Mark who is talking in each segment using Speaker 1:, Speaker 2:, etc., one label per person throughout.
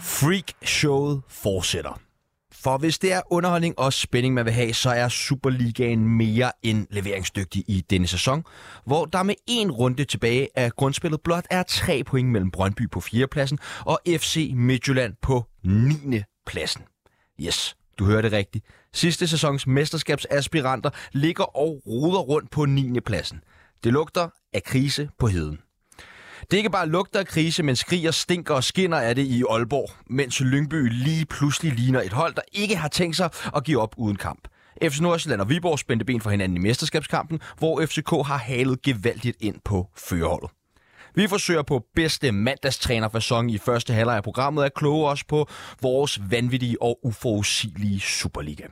Speaker 1: Freak showet fortsætter. For hvis det er underholdning og spænding, man vil have, så er Superligaen mere end leveringsdygtig i denne sæson, hvor der med en runde tilbage af grundspillet blot er tre point mellem Brøndby på 4. pladsen og FC Midtjylland på 9. pladsen. Yes, du hørte det rigtigt. Sidste sæsons mesterskabsaspiranter ligger og ruder rundt på 9. pladsen. Det lugter af krise på heden. Det er ikke bare lugter af krise, men skriger, stinker og skinner af det i Aalborg, mens Lyngby lige pludselig ligner et hold, der ikke har tænkt sig at give op uden kamp. FC Nordsjælland og Viborg spændte ben for hinanden i mesterskabskampen, hvor FCK har halet gevaldigt ind på førerholdet. Vi forsøger på bedste mandagstrænerfasong i første halvleg af programmet at kloge os på vores vanvittige og uforudsigelige Superliga.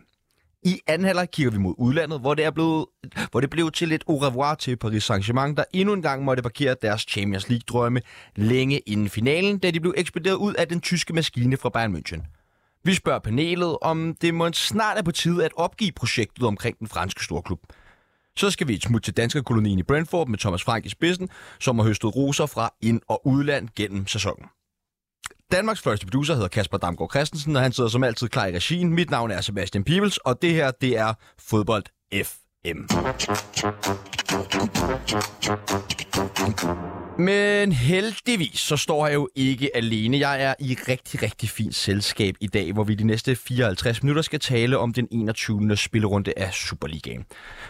Speaker 1: I anden halvleg kigger vi mod udlandet, hvor det, er blevet, hvor det blev til et au revoir til Paris Saint-Germain, der endnu en gang måtte parkere deres Champions League-drømme længe inden finalen, da de blev ekspederet ud af den tyske maskine fra Bayern München. Vi spørger panelet, om det må snart er på tide at opgive projektet omkring den franske storklub. Så skal vi et smut til danske kolonien i Brentford med Thomas Frank i spidsen, som har høstet roser fra ind- og udland gennem sæsonen. Danmarks første producer hedder Kasper Damgaard Christensen, og han sidder som altid klar i regien. Mit navn er Sebastian Pibels, og det her, det er Fodbold FM. Men heldigvis, så står jeg jo ikke alene. Jeg er i rigtig, rigtig fint selskab i dag, hvor vi de næste 54 minutter skal tale om den 21. spillerunde af Superligaen.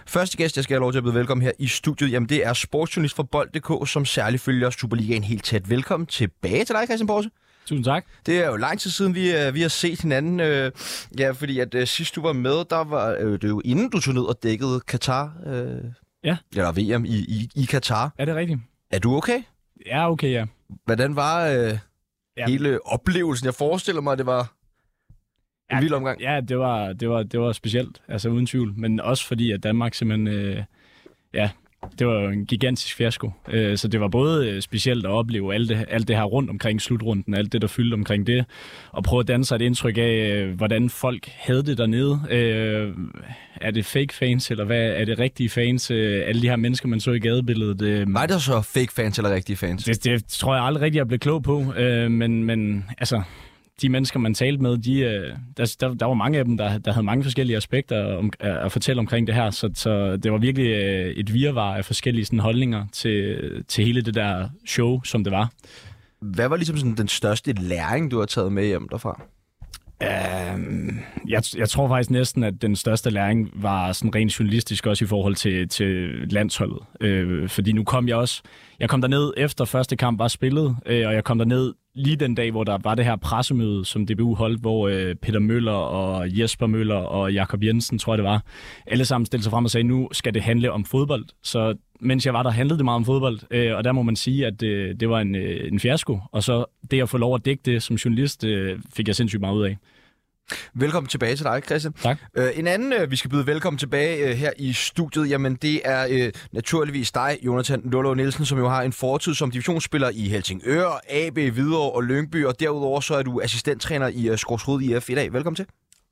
Speaker 1: Første gæst, jeg skal have lov til at byde velkommen her i studiet, jamen det er sportsjournalist fra Bold.dk, som særligt følger Superligaen helt tæt. Velkommen tilbage til dig, Christian Borse.
Speaker 2: Tusind tak.
Speaker 1: Det er jo lang tid siden, vi, øh, vi har set hinanden. Øh, ja, fordi at øh, sidst du var med, der var øh, det jo inden du tog ned og dækkede Katar. Øh,
Speaker 2: Ja.
Speaker 1: Eller VM i, i, i Katar.
Speaker 2: Er det rigtigt?
Speaker 1: Er du okay?
Speaker 2: Ja, okay, ja.
Speaker 1: Hvordan var øh,
Speaker 2: Ja.
Speaker 1: hele oplevelsen? Jeg forestiller mig, at det var en
Speaker 2: Ja,
Speaker 1: vild omgang.
Speaker 2: Ja, det var, det, var, det var specielt, altså uden tvivl. Men også fordi, at Danmark simpelthen, øh, ja, det var jo en gigantisk fiasko. Øh, så det var både øh, specielt at opleve alt det, alt det her rundt omkring slutrunden, alt det, der fyldte omkring det, og prøve at danne sig et indtryk af, øh, hvordan folk havde det dernede. Er det fake fans, eller hvad er det rigtige fans? Alle de her mennesker, man så i gadebilledet.
Speaker 1: Var der så fake fans eller rigtige fans?
Speaker 2: Det, det tror jeg aldrig rigtig, jeg blev klog på, men, men altså, de mennesker, man talte med, de, øh, der, der, der var mange af dem, der, der havde mange forskellige aspekter om, at, fortælle omkring det her, så, så det var virkelig øh, et virvar af forskellige sådan, holdninger til, til hele det der show, som det var.
Speaker 1: Hvad var ligesom sådan den største læring, du har taget med hjem derfra?
Speaker 2: Øhm, jeg, jeg tror faktisk næsten, at den største læring var sådan rent journalistisk også i forhold til, til landsholdet. Øh, fordi nu kom jeg også... Jeg kom derned efter første kamp var spillet, øh, og jeg kom derned lige den dag, hvor der var det her pressemøde, som DBU holdt, hvor øh, Peter Møller og Jesper Møller og Jakob Jensen, tror jeg det var, alle sammen stillede sig frem og sagde, nu skal det handle om fodbold. Så mens jeg var der, handlede det meget om fodbold, øh, og der må man sige, at øh, det var en, øh, en fiasko. Og så det at få lov at dække det som journalist, øh, fik jeg sindssygt meget ud af.
Speaker 1: Velkommen tilbage til dig, Christian.
Speaker 2: Tak.
Speaker 1: Øh, en anden, øh, vi skal byde velkommen tilbage øh, her i studiet, jamen det er øh, naturligvis dig, Jonathan Lolo Nielsen, som jo har en fortid som divisionsspiller i Helsingør, AB, Hvidovre og Lyngby, og derudover så er du assistenttræner i øh, Skorsrud IF i dag. Velkommen til.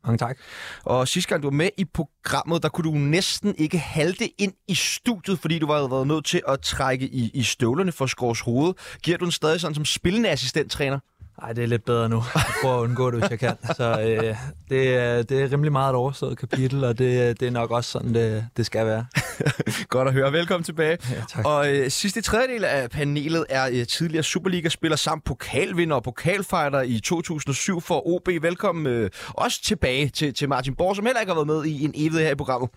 Speaker 3: Mange tak.
Speaker 1: Og sidste gang du var med i programmet, der kunne du næsten ikke halte ind i studiet, fordi du var været nødt til at trække i, i støvlerne for Skors hoved. Giver du den stadig sådan som spillende assistenttræner?
Speaker 3: Nej, det er lidt bedre nu. Jeg prøver at undgå det, hvis jeg kan. Så øh, det, er, det er rimelig meget et overstået kapitel, og det, det er nok også sådan, det, det skal være.
Speaker 1: Godt at høre. Velkommen tilbage.
Speaker 3: Ja, tak.
Speaker 1: Og øh, sidste tredjedel af panelet er øh, tidligere Superliga-spiller samt pokalvinder og pokalfighter i 2007 for OB. Velkommen øh, også tilbage til, til Martin Borg, som heller ikke har været med i en evighed her i programmet.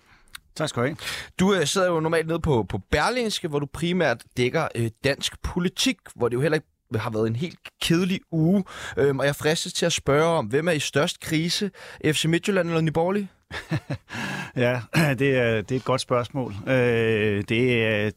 Speaker 4: Tak skal du have.
Speaker 1: Du øh, sidder jo normalt nede på, på Berlingske, hvor du primært dækker øh, dansk politik, hvor det jo heller ikke har været en helt kedelig uge. Øhm, og jeg fristes til at spørge om, hvem er i størst krise? FC Midtjylland eller Nyborg?
Speaker 4: Ja, det er, det er et godt spørgsmål. Øh, det er...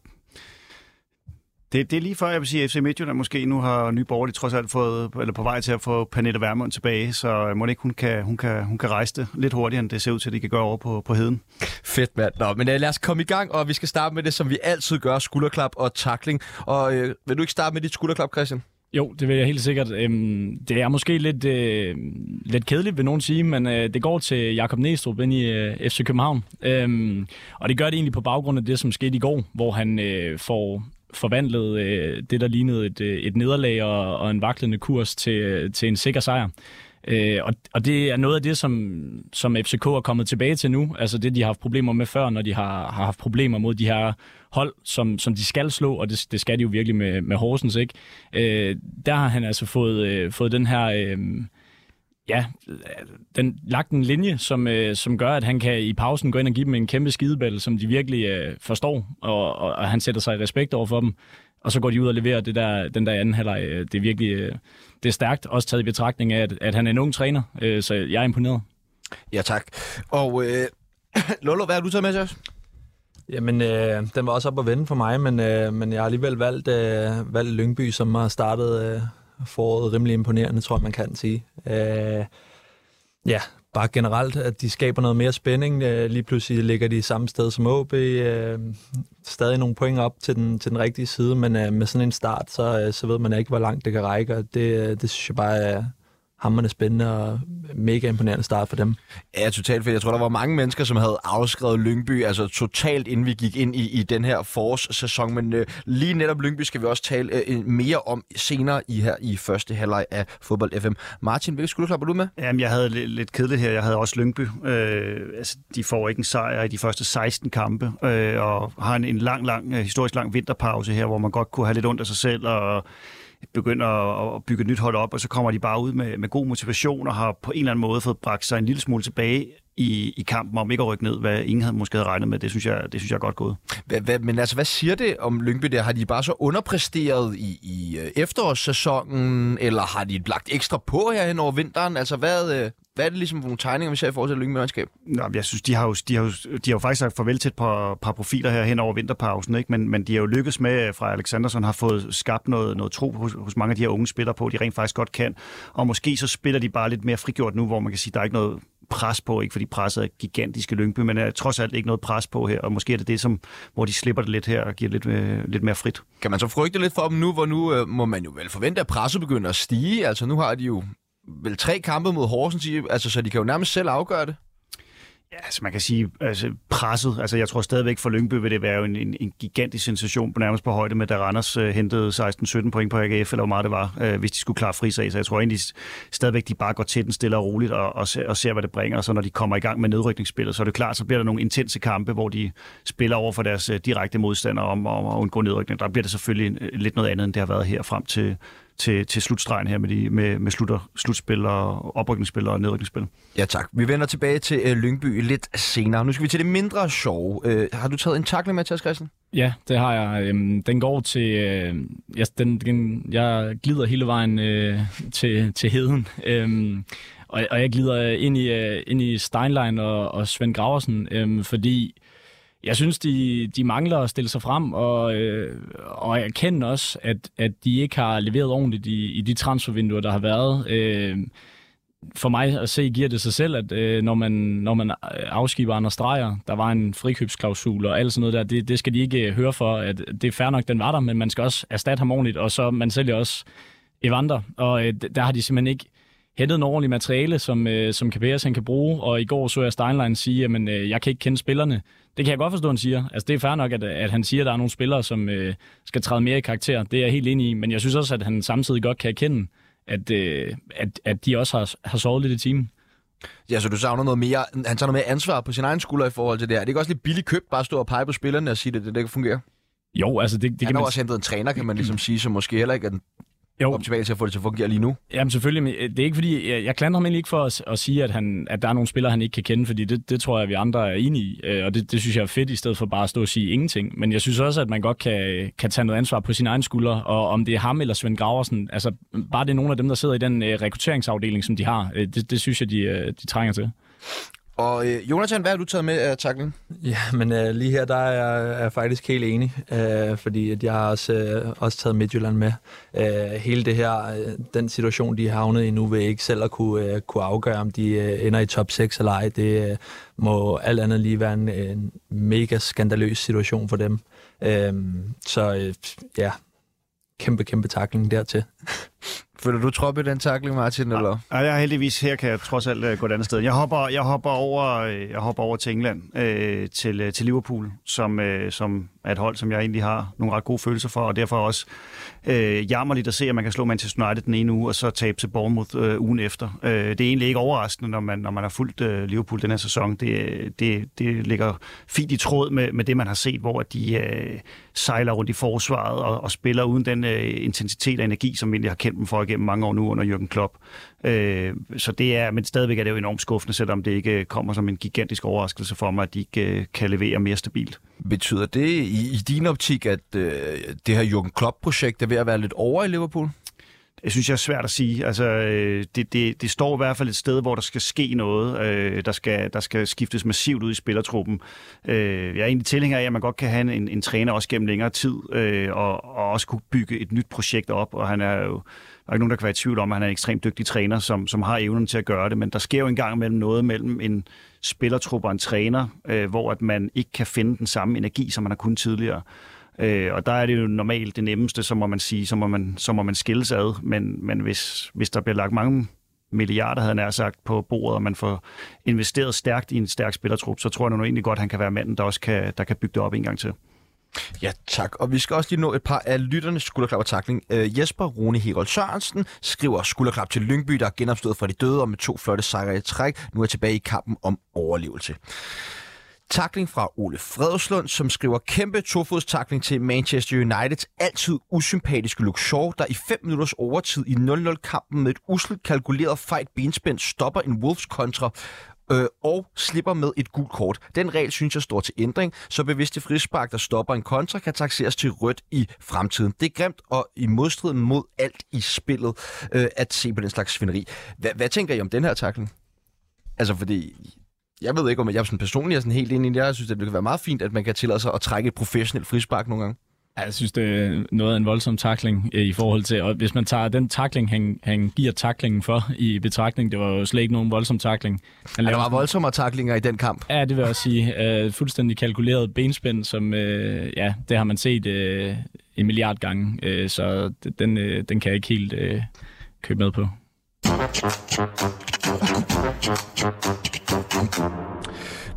Speaker 4: Det, det er lige før, jeg vil sige, at FC Midtjylland måske nu har Nye Borgerlige trods alt fået, eller på vej til at få Pernille Vermund tilbage, så må det ikke, hun kan, hun, kan, hun kan rejse det lidt hurtigere, end det ser ud til, at de kan gøre over på, på heden.
Speaker 1: Fedt, mand. Nå, men uh, lad os komme i gang, og vi skal starte med det, som vi altid gør, skulderklap og takling. Og uh, vil du ikke starte med dit skulderklap, Christian?
Speaker 2: Jo, det vil jeg helt sikkert. Øhm, det er måske lidt, øh, lidt kedeligt, vil nogen sige, men øh, det går til Jakob Næstrup ind i øh, FC København. Øhm, og det gør det egentlig på baggrund af det, som skete i går, hvor han øh, får forvandlede øh, det, der lignede et, øh, et nederlag og, og en vaklende kurs til, til en sikker sejr. Øh, og, og det er noget af det, som, som FCK er kommet tilbage til nu. Altså det, de har haft problemer med før, når de har, har haft problemer mod de her hold, som, som de skal slå, og det, det skal de jo virkelig med, med Horsens, ikke? Øh, der har han altså fået, øh, fået den her... Øh, ja, den, lagt en linje, som, øh, som gør, at han kan i pausen gå ind og give dem en kæmpe skidebæl, som de virkelig øh, forstår, og, og, og han sætter sig i respekt over for dem. Og så går de ud og leverer det der, den der anden halvleg. Øh, det er virkelig øh, det er stærkt, også taget i betragtning af, at, at han er en ung træner, øh, så jeg er imponeret.
Speaker 1: Ja, tak. Og øh, Lolo, hvad har du taget med til os?
Speaker 3: Jamen, øh, den var også op at vende for mig, men, øh, men jeg har alligevel valgt, øh, valgt Lyngby, som har startet øh, foråret rimelig imponerende, tror jeg, man kan sige. Øh, ja, bare generelt, at de skaber noget mere spænding. Øh, lige pludselig ligger de samme sted som OB. Øh, stadig nogle point op til den, til den rigtige side, men øh, med sådan en start, så, øh, så ved man ikke, hvor langt det kan række, og det, øh, det synes jeg bare er hammerne spændende og mega imponerende start for dem.
Speaker 1: Ja, totalt fedt. Jeg tror, der var mange mennesker, som havde afskrevet Lyngby, altså totalt inden vi gik ind i, i den her forårssæson. Men øh, lige netop Lyngby skal vi også tale øh, mere om senere i her i første halvleg af Fodbold FM. Martin, hvilke skulderklap er du med?
Speaker 4: Jamen, jeg havde lidt, lidt kedeligt her. Jeg havde også Lyngby. Øh, altså, de får ikke en sejr i de første 16 kampe, øh, og har en, en lang, lang, øh, historisk lang vinterpause her, hvor man godt kunne have lidt ondt af sig selv, og begynder at bygge et nyt hold op, og så kommer de bare ud med, med god motivation og har på en eller anden måde fået bragt sig en lille smule tilbage i, i kampen om ikke at rykke ned, hvad ingen havde måske havde regnet med. Det synes jeg, det synes jeg er godt gået.
Speaker 1: Hva, hva, men altså, hvad siger det om Lyngby der? Har de bare så underpresteret i, i øh, efterårssæsonen, eller har de lagt ekstra på her hen over vinteren? Altså, hvad, øh, hvad er det ligesom for nogle tegninger, vi ser i forhold til Lyngby mandskab?
Speaker 4: Nå, jeg synes, de har, jo, de, har jo, de har jo faktisk sagt farvel til et par, par profiler her hen over vinterpausen, ikke? Men, men de har jo lykkes med, fra Alexandersson har fået skabt noget, noget tro hos, hos mange af de her unge spillere på, de rent faktisk godt kan. Og måske så spiller de bare lidt mere frigjort nu, hvor man kan sige, der er ikke noget pres på, ikke fordi presset er gigantiske Lyngby, men er trods alt ikke noget pres på her, og måske er det det, som, hvor de slipper det lidt her og giver lidt, øh, lidt mere frit.
Speaker 1: Kan man så frygte lidt for dem nu, hvor nu øh, må man jo vel forvente, at presset begynder at stige? Altså nu har de jo vel tre kampe mod Horsens, altså, så de kan jo nærmest selv afgøre det.
Speaker 4: Ja, altså man kan sige, altså presset, altså jeg tror stadigvæk for Lyngby vil det være en, en, en gigantisk sensation på nærmest på højde med, da Randers øh, hentede 16-17 point på AGF, eller hvor meget det var, øh, hvis de skulle klare frisag. Så jeg tror egentlig stadigvæk, de bare går til den stille og roligt og, og, ser, og ser, hvad det bringer. Og så når de kommer i gang med nedrykningsspillet, så er det klart, så bliver der nogle intense kampe, hvor de spiller over for deres øh, direkte modstandere om, om at undgå nedrykning. Der bliver det selvfølgelig øh, lidt noget andet, end det har været her frem til, til, til slutstregen her med, de, med, med slutter, slutspil og oprykningsspil og nedrykningsspil.
Speaker 1: Ja tak. Vi vender tilbage til øh, Lyngby lidt senere. Nu skal vi til det mindre sjove. Øh, har du taget en takling med til Christian?
Speaker 2: Ja, det har jeg. Øhm, den går til... Øh, jeg, den, den, jeg glider hele vejen øh, til, til heden. Øhm, og, og jeg glider ind i, øh, ind i Steinlein og, og Svend Graversen, øh, fordi jeg synes, de, de mangler at stille sig frem, og, øh, og erkende også, at, at de ikke har leveret ordentligt i, i de transfervinduer, der har været. Øh, for mig at se, giver det sig selv, at øh, når, man, når man afskiber andre streger, der var en frikøbsklausul og alt sådan noget der, det, det skal de ikke øh, høre for, at det er fair nok, den var der, men man skal også erstatte ham ordentligt, og så man sælger også Evander, og øh, der har de simpelthen ikke hentet en ordentlig materiale, som, øh, som Kapeas han kan bruge, og i går så jeg Steinlein sige, at øh, jeg kan ikke kende spillerne. Det kan jeg godt forstå, han siger. Altså, det er fair nok, at, at han siger, at der er nogle spillere, som øh, skal træde mere i karakter. Det er jeg helt enig i, men jeg synes også, at han samtidig godt kan erkende, at, øh, at, at de også har, har sovet lidt i timen.
Speaker 1: Ja, så du savner noget mere, han tager noget mere ansvar på sin egen skulder i forhold til det her. Er det ikke også lidt billigt købt, bare at stå og pege på spillerne og sige, at det, det kan fungere?
Speaker 2: Jo, altså det, det
Speaker 1: han
Speaker 2: kan man...
Speaker 1: også hentet en træner, kan man ligesom sige, som måske heller ikke er den
Speaker 2: jo.
Speaker 1: optimale til at få det til at fungere lige nu.
Speaker 2: Jamen selvfølgelig, men øh, det er ikke fordi, jeg, jeg klandrer ham egentlig ikke for at, at sige, at, han, at der er nogle spillere, han ikke kan kende, fordi det, det tror jeg, vi andre er enige i, øh, og det, det synes jeg er fedt, i stedet for bare at stå og sige ingenting. Men jeg synes også, at man godt kan, kan tage noget ansvar på sin egen skulder, og om det er ham eller Svend Graversen, altså bare det er nogle af dem, der sidder i den uh, rekrutteringsafdeling, som de har, det, det synes jeg, de, de trænger til.
Speaker 1: Og øh, Jonathan, hvad har du taget med af taklen?
Speaker 3: Ja, men øh, lige her, der er jeg, er jeg faktisk helt enig, øh, fordi at jeg har også, øh, også taget Midtjylland med. Øh, hele det her, øh, den situation, de er havnet i nu, vil ikke selv at kunne, øh, kunne afgøre, om de øh, ender i top 6 eller ej. Det øh, må alt andet lige være en, en mega skandaløs situation for dem. Øh, så øh, ja, kæmpe, kæmpe takling dertil.
Speaker 1: Føler du trop i den tackling, Martin? Eller?
Speaker 4: Ja, jeg er heldigvis her, kan jeg trods alt uh, gå et andet sted. Jeg hopper, jeg hopper, over, øh, jeg hopper over til England, øh, til, øh, til Liverpool, som, øh, som er et hold, som jeg egentlig har nogle ret gode følelser for, og derfor også øh, jammerligt at se, at man kan slå Manchester United den ene uge, og så tabe til Bournemouth øh, ugen efter. Øh, det er egentlig ikke overraskende, når man, når man har fulgt øh, Liverpool den her sæson. Det, det, det ligger fint i tråd med, med det, man har set, hvor de øh, sejler rundt i forsvaret og, og spiller uden den øh, intensitet og energi, som vi egentlig har kendt dem for igennem mange år nu under Jürgen Klopp. Øh, så det er, men stadigvæk er det jo enormt skuffende, selvom det ikke kommer som en gigantisk overraskelse for mig, at de ikke øh, kan levere mere stabilt.
Speaker 1: Betyder det i, i din optik, at øh, det her Jürgen Klopp-projekt er ved at være lidt over i Liverpool?
Speaker 4: Jeg synes, jeg er svært at sige. Altså, øh, det, det, det står i hvert fald et sted, hvor der skal ske noget. Øh, der, skal, der skal skiftes massivt ud i spillertruppen. Øh, jeg er egentlig tilhænger af, at man godt kan have en, en træner også gennem længere tid, og, og også kunne bygge et nyt projekt op. Og han er jo der er ikke nogen, der kan være i tvivl om, at han er en ekstremt dygtig træner, som, som har evnen til at gøre det, men der sker jo en gang mellem noget mellem en spillertruppe og en træner, øh, hvor at man ikke kan finde den samme energi, som man har kunnet tidligere. Øh, og der er det jo normalt det nemmeste, så må man sige, så må man, så må man skilles ad, men, men hvis, hvis der bliver lagt mange milliarder, havde han sagt, på bordet, og man får investeret stærkt i en stærk spillertrup, så tror jeg nu egentlig godt, at han kan være manden, der også kan, der kan bygge det op en gang til.
Speaker 1: Ja, tak. Og vi skal også lige nå et par af lytternes skulderklap og takling. Øh, Jesper Rune Herold Sørensen skriver skulderklap til Lyngby, der er genopstået fra de døde og med to flotte sejre i træk. Nu er tilbage i kampen om overlevelse. Takling fra Ole Fredslund, som skriver kæmpe tofodstakling til Manchester Uniteds altid usympatiske Luke Shaw, der i 5 minutters overtid i 0-0-kampen med et uslet kalkuleret fight benspænd stopper en Wolves kontra øh, og slipper med et gult kort. Den regel synes jeg står til ændring, så bevidste frispark, der stopper en kontra, kan taxeres til rødt i fremtiden. Det er grimt og i modstrid mod alt i spillet øh, at se på den slags svineri. Hvad, hvad tænker I om den her takling? Altså fordi jeg ved ikke, om jeg sådan personligt er sådan helt enig i det. Jeg synes, det kan være meget fint, at man kan tillade sig at trække et professionelt frispark nogle gange.
Speaker 2: Jeg synes, det er noget af en voldsom takling øh, i forhold til, og hvis man tager den takling, han, han giver taklingen for i betragtning, det var jo slet ikke nogen voldsom takling.
Speaker 1: Han ja, der var voldsomme taklinger i den kamp.
Speaker 2: Ja, det vil jeg også sige. Uh, fuldstændig kalkuleret benspænd, som uh, ja, det har man set uh, en milliard gange, uh, så den, uh, den kan jeg ikke helt uh, købe med på.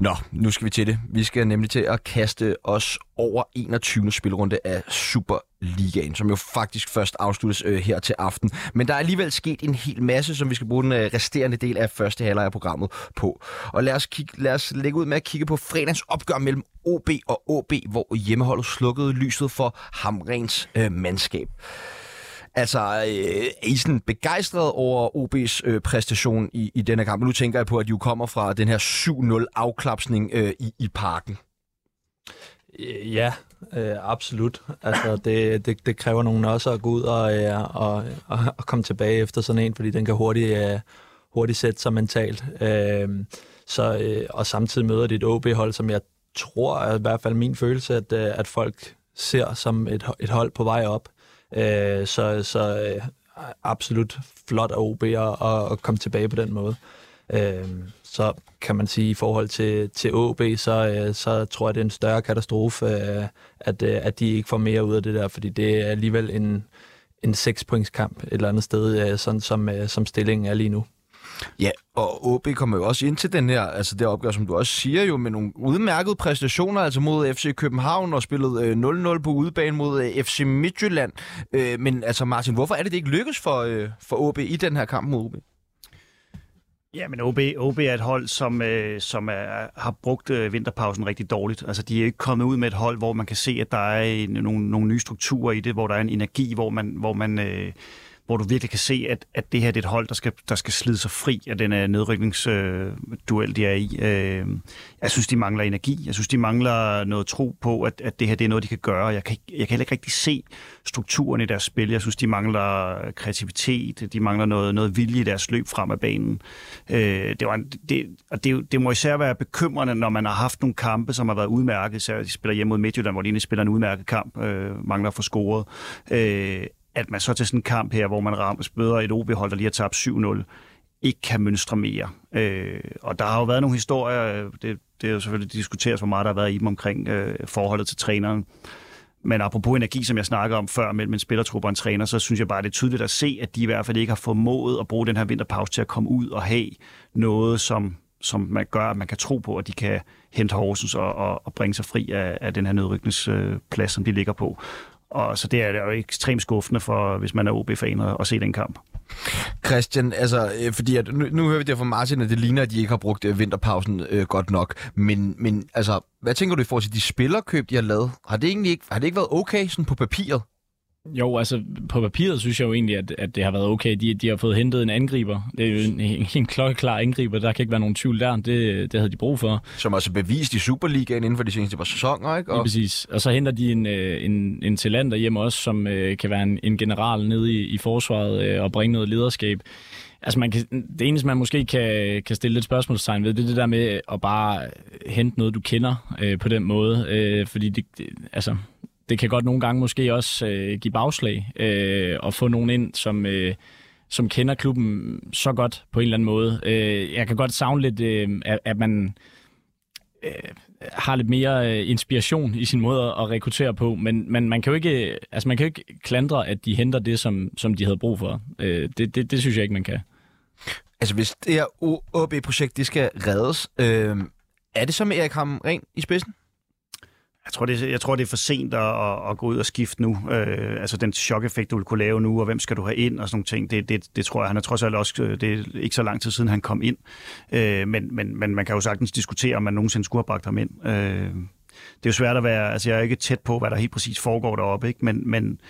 Speaker 1: Nå, nu skal vi til det. Vi skal nemlig til at kaste os over 21. spilrunde af Superligaen, som jo faktisk først afsluttes øh, her til aften. Men der er alligevel sket en hel masse, som vi skal bruge den øh, resterende del af første halvleg af programmet på. Og lad os, kigge, lad os lægge ud med at kigge på fredagens opgør mellem OB og OB, hvor hjemmeholdet slukkede lyset for Hamrens øh, mandskab. Altså, øh, er I sådan begejstret over OB's øh, præstation i, i denne kamp? Nu tænker jeg på, at I jo kommer fra den her 7-0 afklapsning øh, i, i parken.
Speaker 3: Øh, ja, øh, absolut. Altså, det, det, det kræver nogen også at gå ud og, øh, og, og, og komme tilbage efter sådan en, fordi den kan hurtigt, øh, hurtigt sætte sig mentalt. Øh, så, øh, og samtidig møder det et OB-hold, som jeg tror, er i hvert fald min følelse, at, øh, at folk ser som et, et hold på vej op. Øh, så så øh, absolut flot af OB at, at komme tilbage på den måde. Øh, så kan man sige, i forhold til, til OB, så, øh, så tror jeg, det er en større katastrofe, øh, at, øh, at de ikke får mere ud af det der, fordi det er alligevel en, en 6-pointskamp et eller andet sted, øh, sådan som, øh, som stillingen er lige nu.
Speaker 1: Ja, og OB kommer jo også ind til den her, altså det opgør, som du også siger jo, med nogle udmærkede præstationer, altså mod FC København og spillet øh, 0-0 på udebane mod øh, FC Midtjylland. Øh, men altså Martin, hvorfor er det, det ikke lykkes for, øh, for OB i den her kamp mod OB?
Speaker 4: Ja, men OB, OB er et hold, som, øh, som er, har brugt øh, vinterpausen rigtig dårligt. Altså, de er ikke kommet ud med et hold, hvor man kan se, at der er en, nogle, nogle nye strukturer i det, hvor der er en energi, hvor man, hvor man øh, hvor du virkelig kan se, at, at det her det er et hold, der skal, der skal slide sig fri af den uh, nedrykningsduel, uh, de er i. Uh, jeg synes, de mangler energi. Jeg synes, de mangler noget tro på, at, at det her det er noget, de kan gøre. Jeg kan, jeg kan heller ikke rigtig se strukturen i deres spil. Jeg synes, de mangler kreativitet. De mangler noget, noget vilje i deres løb frem af banen. Uh, det, var en, det, og det, det må især være bekymrende, når man har haft nogle kampe, som har været udmærket. Så de spiller hjemme mod Midtjylland, hvor de egentlig spiller en udmærket kamp. Uh, mangler at få scoret. Uh, at man så til sådan en kamp her, hvor man rammer spøder et OB-hold, der lige har tabt 7-0, ikke kan mønstre mere. Øh, og der har jo været nogle historier, øh, det, det er jo selvfølgelig diskuteret, hvor meget der har været i dem omkring øh, forholdet til træneren. Men apropos energi, som jeg snakker om før mellem en spillertruppe og en træner, så synes jeg bare, det er tydeligt at se, at de i hvert fald ikke har formået at bruge den her vinterpause til at komme ud og have noget, som, som man gør, at man kan tro på, at de kan hente Horsens og, og, og bringe sig fri af, af den her nedrykningsplads, som de ligger på. Og så det er jo ekstremt skuffende for, hvis man er OB-fan at se den kamp.
Speaker 1: Christian, altså, øh, fordi at, nu, nu hører vi det fra Martin, at det ligner, at de ikke har brugt øh, vinterpausen øh, godt nok. Men, men altså, hvad tænker du i forhold til de spillerkøb, de har lavet? Har det egentlig ikke, har det ikke været okay sådan på papiret?
Speaker 2: Jo, altså på papiret synes jeg jo egentlig, at, at det har været okay. De, de har fået hentet en angriber. Det er jo en, en, en klokkeklar angriber. Der kan ikke være nogen tvivl der. Det, det havde de brug for.
Speaker 1: Som også bevist i Superligaen inden for de seneste par sæsoner, ikke?
Speaker 2: Og... Ja, præcis. Og så henter de en, øh, en, en talent hjemme også, som øh, kan være en, en general nede i, i forsvaret øh, og bringe noget lederskab. Altså man kan, det eneste, man måske kan, kan stille lidt spørgsmålstegn ved, det er det der med at bare hente noget, du kender øh, på den måde. Øh, fordi det, det, altså, det kan godt nogle gange måske også øh, give bagslag øh, og få nogen ind, som, øh, som kender klubben så godt på en eller anden måde. Øh, jeg kan godt savne lidt, øh, at, at man øh, har lidt mere øh, inspiration i sin måde at rekruttere på, men, men man kan jo ikke, altså man kan jo ikke klandre, at de henter det, som, som de havde brug for. Øh, det, det, det synes jeg ikke, man kan.
Speaker 1: Altså hvis det her OB-projekt, det skal reddes, øh, er det så med Erik Ham Ren i spidsen?
Speaker 4: Jeg tror, det, jeg tror, det er for sent at, at, at gå ud og skifte nu. Øh, altså den chok-effekt, du vil kunne lave nu, og hvem skal du have ind og sådan nogle ting, det, det, det tror jeg, han er trods alt også, øh, det er ikke så lang tid siden, han kom ind. Øh, men, men, men man kan jo sagtens diskutere, om man nogensinde skulle have bragt ham ind. Øh, det er jo svært at være, altså jeg er ikke tæt på, hvad der helt præcis foregår deroppe, ikke? Men, men,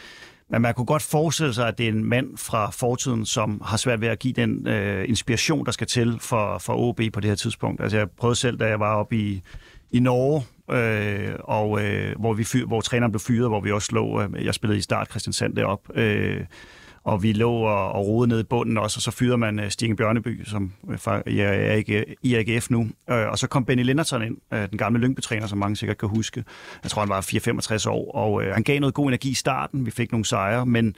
Speaker 4: men man kunne godt forestille sig, at det er en mand fra fortiden, som har svært ved at give den øh, inspiration, der skal til for, for OB på det her tidspunkt. Altså jeg prøvede selv, da jeg var oppe i, i Norge, øh, og øh, hvor, vi fyr, hvor træneren blev fyret, hvor vi også lå, øh, jeg spillede i start Christian Sand derop, øh, og vi lå og, og rode ned i bunden også, og så fyrede man øh, Stig Bjørneby, som øh, jeg er i AGF nu. øh, og så kom Benny Linderton ind, øh, den gamle Lyngby-træner, som mange sikkert kan huske. Jeg tror, han var 4-65 år, og øh, han gav noget god energi i starten. Vi fik nogle sejre, men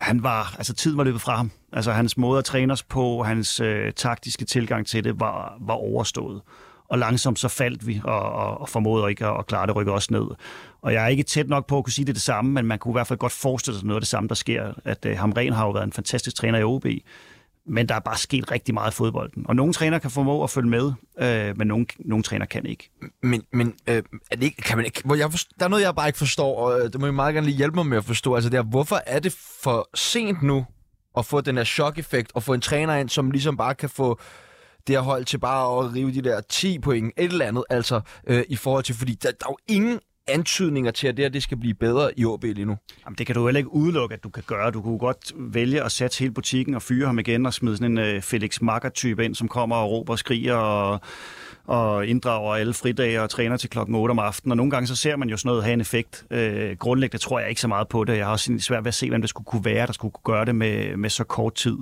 Speaker 4: han var, altså tiden var løbet fra ham. Altså hans måde at træne os på, hans øh, taktiske tilgang til det var, var overstået og langsomt så faldt vi og, og, og formåede ikke at, at klare det, rykke også ned. Og jeg er ikke tæt nok på at kunne sige det det samme, men man kunne i hvert fald godt forestille sig noget af det samme, der sker. At øh, uh, Hamren har jo været en fantastisk træner i OB, men der er bare sket rigtig meget i fodbolden. Og nogle træner kan formå at følge med, øh, men nogle, nogle træner kan ikke.
Speaker 1: Men, men øh, er det ikke, kan man ikke, hvor jeg forstår, der er noget, jeg bare ikke forstår, og øh, det må I meget gerne lige hjælpe mig med at forstå. Altså det er, hvorfor er det for sent nu at få den her chok-effekt, og få en træner ind, som ligesom bare kan få det her hold til bare at rive de der 10 point, et eller andet, altså øh, i forhold til, fordi der, der er jo ingen antydninger til, at det her det skal blive bedre i OB lige nu?
Speaker 4: Jamen, det kan du heller ikke udelukke, at du kan gøre. Du kunne godt vælge at sætte hele butikken og fyre ham igen og smide sådan en øh, Felix Makker-type ind, som kommer og råber og skriger og og inddrager alle fridage og træner til klokken 8 om aftenen. Og nogle gange så ser man jo sådan noget have en effekt. Øh, grundlæggende tror jeg ikke så meget på det. Jeg har også svært ved at se, hvem det skulle kunne være, der skulle kunne gøre det med, med så kort tid.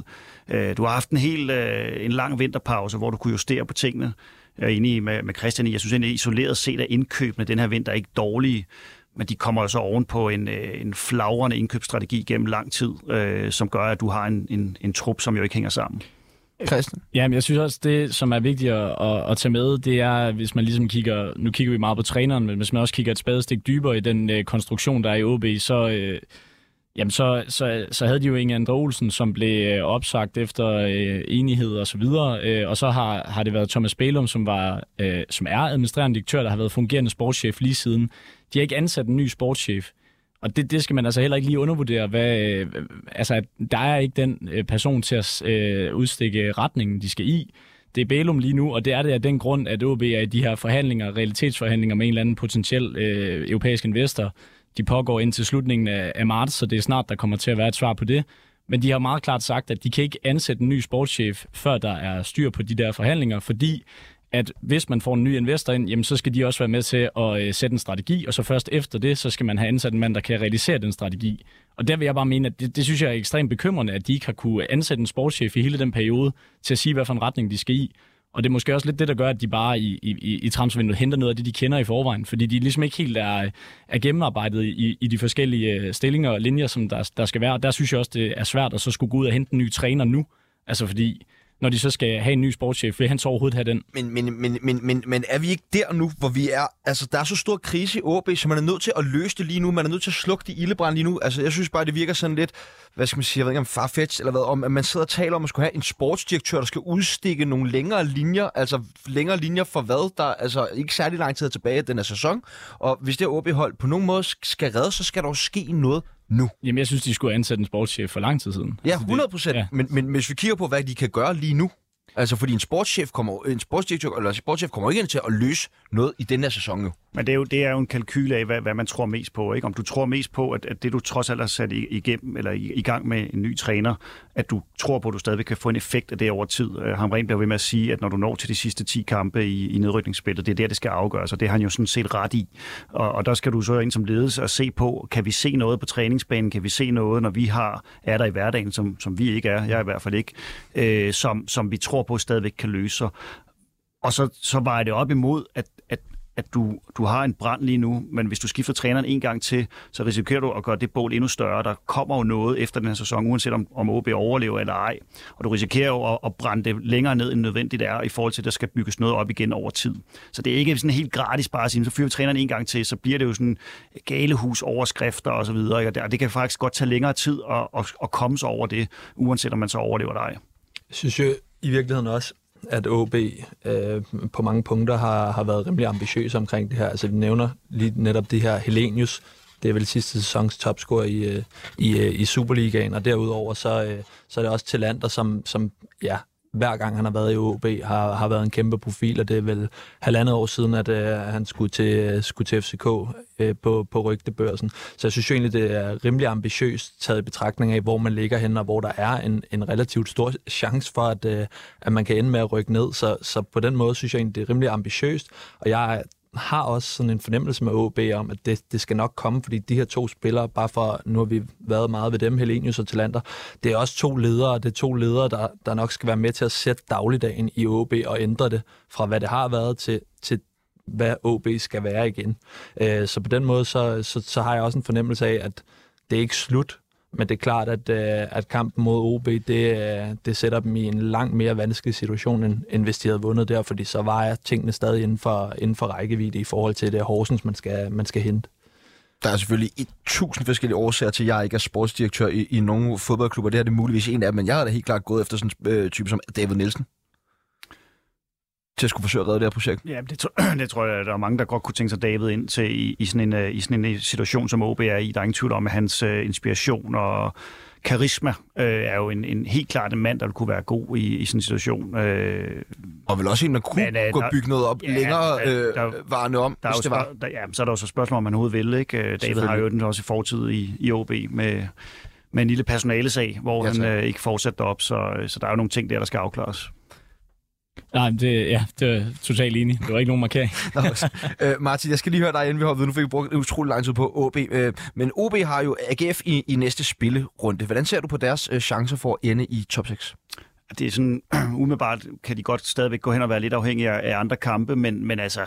Speaker 4: Øh, du har haft en helt øh, en lang vinterpause, hvor du kunne justere på tingene. Jeg er enig med, med Christian i, jeg synes egentlig isoleret set at indkøbene den her vinter er ikke dårlige, men de kommer jo så oven på en, øh, en flagrende indkøbsstrategi gennem lang tid, øh, som gør, at du har en, en, en trup, som jo ikke hænger sammen.
Speaker 1: Christian?
Speaker 2: Ja, men jeg synes også, det, som er vigtigt at, at, at tage med, det er, hvis man ligesom kigger, nu kigger vi meget på træneren, men hvis man også kigger et spadestik dybere i den øh, konstruktion, der er i OB, så, øh, jamen så, så, så havde de jo Inge Andre Olsen, som blev øh, opsagt efter øh, enighed og så videre, øh, og så har, har det været Thomas Bælum, som, var, øh, som er administrerende direktør, der har været fungerende sportschef lige siden. De har ikke ansat en ny sportschef. Og det, det skal man altså heller ikke lige undervurdere. Hvad, øh, altså, der er ikke den øh, person til at øh, udstikke retningen, de skal i. Det er Bælum lige nu, og det er det af den grund, at OB er i de her forhandlinger, realitetsforhandlinger med en eller anden potentiel øh, europæisk investor, De pågår indtil slutningen af, af marts, så det er snart, der kommer til at være et svar på det. Men de har meget klart sagt, at de kan ikke ansætte en ny sportschef, før der er styr på de der forhandlinger, fordi at hvis man får en ny investor ind, jamen så skal de også være med til at øh, sætte en strategi, og så først efter det, så skal man have ansat en mand, der kan realisere den strategi. Og der vil jeg bare mene, at det, det synes jeg er ekstremt bekymrende, at de ikke har kunne ansætte en sportschef i hele den periode til at sige, hvad for en retning de skal i. Og det er måske også lidt det, der gør, at de bare i, i, i transfervinduet henter noget af det, de kender i forvejen, fordi de ligesom ikke helt er, er gennemarbejdet i, i de forskellige øh, stillinger og linjer, som der, der skal være. Og der synes jeg også, det er svært at så skulle gå ud og hente en ny træner nu. Altså fordi når de så skal have en ny sportschef. Vil han så overhovedet have den?
Speaker 1: Men, men, men, men, men, men er vi ikke der nu, hvor vi er... Altså, der er så stor krise i OB, så man er nødt til at løse det lige nu. Man er nødt til at slukke de ildebrand lige nu. Altså, jeg synes bare, det virker sådan lidt... Hvad skal man sige? Jeg ved ikke om farfetch eller hvad. Om, at man sidder og taler om at skulle have en sportsdirektør, der skal udstikke nogle længere linjer. Altså, længere linjer for hvad? Der altså ikke særlig lang tid tilbage den her sæson. Og hvis det her OB-hold på nogen måde skal redde, så skal der jo ske noget nu.
Speaker 2: Jamen, jeg synes, de skulle ansætte en sportschef for lang tid siden.
Speaker 1: Ja, 100 procent. Ja. Men, men hvis vi kigger på, hvad de kan gøre lige nu, Altså, fordi en sportschef kommer, en sportsdirektør, eller en sportschef kommer ikke ind til at løse noget i den her sæson jo.
Speaker 4: Men det er jo, det er jo en kalkyl af, hvad, hvad man tror mest på. Ikke? Om du tror mest på, at, at det du trods alt har sat igennem, eller i, i gang med en ny træner, at du tror på, at du stadig kan få en effekt af det over tid. Øh, uh, Hamren bliver ved med at sige, at når du når til de sidste 10 kampe i, i nedrykningsspillet, det er der, det skal afgøres, og det har han jo sådan set ret i. Og, og der skal du så ind som ledelse og se på, kan vi se noget på træningsbanen, kan vi se noget, når vi har er der i hverdagen, som, som vi ikke er, jeg er i hvert fald ikke, øh, som, som vi tror på stadigvæk kan løse sig. Og så, så vejer det op imod, at, at at du, du har en brand lige nu, men hvis du skifter træneren en gang til, så risikerer du at gøre det bål endnu større. Der kommer jo noget efter den her sæson, uanset om, om OB overlever eller ej. Og du risikerer jo at, at brænde det længere ned, end nødvendigt er, i forhold til, at der skal bygges noget op igen over tid. Så det er ikke sådan helt gratis bare at sige, så fyrer vi træneren en gang til, så bliver det jo sådan galehus overskrifter og så videre. Og det kan faktisk godt tage længere tid at, at, at komme sig over det, uanset om man så overlever eller ej.
Speaker 3: Jeg synes jo i virkeligheden også, at OB øh, på mange punkter har, har været rimelig ambitiøs omkring det her. Altså vi nævner lige netop det her Helenius, det er vel sidste sæsons topscorer i, øh, i, øh, i Superligaen, og derudover så, øh, så er det også Talander, som, som ja, hver gang han har været i OB, har, har været en kæmpe profil, og det er vel halvandet år siden, at øh, han skulle til, skulle til FCK øh, på, på rygtebørsen. Så jeg synes jo egentlig, det er rimelig ambitiøst taget i betragtning af, hvor man ligger hen, og hvor der er en, en relativt stor chance for, at, øh, at man kan ende med at rykke ned. Så, så på den måde synes jeg egentlig, det er rimelig ambitiøst, og jeg har også sådan en fornemmelse med OB om, at det, det skal nok komme, fordi de her to spillere, bare for, nu har vi været meget ved dem, Helenius og Talander, det er også to ledere, det er to ledere, der, der nok skal være med til at sætte dagligdagen i OB og ændre det fra, hvad det har været, til, til hvad OB skal være igen. Øh, så på den måde, så, så, så har jeg også en fornemmelse af, at det er ikke slut men det er klart, at, øh, at kampen mod OB, det, øh, det sætter dem i en langt mere vanskelig situation, end, end hvis de havde vundet der, fordi så var tingene stadig inden for, inden for rækkevidde i forhold til det Horsens, man skal, man skal hente.
Speaker 1: Der er selvfølgelig et tusind forskellige årsager til, at jeg ikke er sportsdirektør i, i nogle fodboldklubber. Det er det muligvis en af dem, men jeg har da helt klart gået efter sådan en øh, type som David Nielsen til at skulle forsøge at redde det her projekt?
Speaker 4: Ja, det, det tror jeg, der er mange, der godt kunne tænke sig David ind til i, i, sådan, en, øh, i sådan en situation, som OB er i. Der er ingen tvivl om, at hans uh, inspiration og karisma uh, er jo en, en helt klart en mand, der kunne være god i, i sådan en situation. Uh,
Speaker 1: og vel også en, der kunne men, uh, gå og bygge noget op ja, længere uh, der, varende om,
Speaker 4: der hvis det var. Der, ja, så er der jo så spørgsmål, om han overhovedet vil. Ikke? David har jo den også i fortid i, i OB med, med en lille personalesag, hvor ja, han uh, ikke fortsætter op, så, så der er jo nogle ting der, der skal afklares.
Speaker 2: Nej, det, ja, det er totalt enig. Det var ikke nogen markering.
Speaker 1: Nå, øh, Martin, jeg skal lige høre dig, inden vi hopper Nu fik vi brugt utrolig lang tid på OB. Øh, men OB har jo AGF i, i næste spillerunde. Hvordan ser du på deres øh, chancer for at ende i top 6?
Speaker 4: Det er sådan, umiddelbart kan de godt stadigvæk gå hen og være lidt afhængige af andre kampe, men, men altså,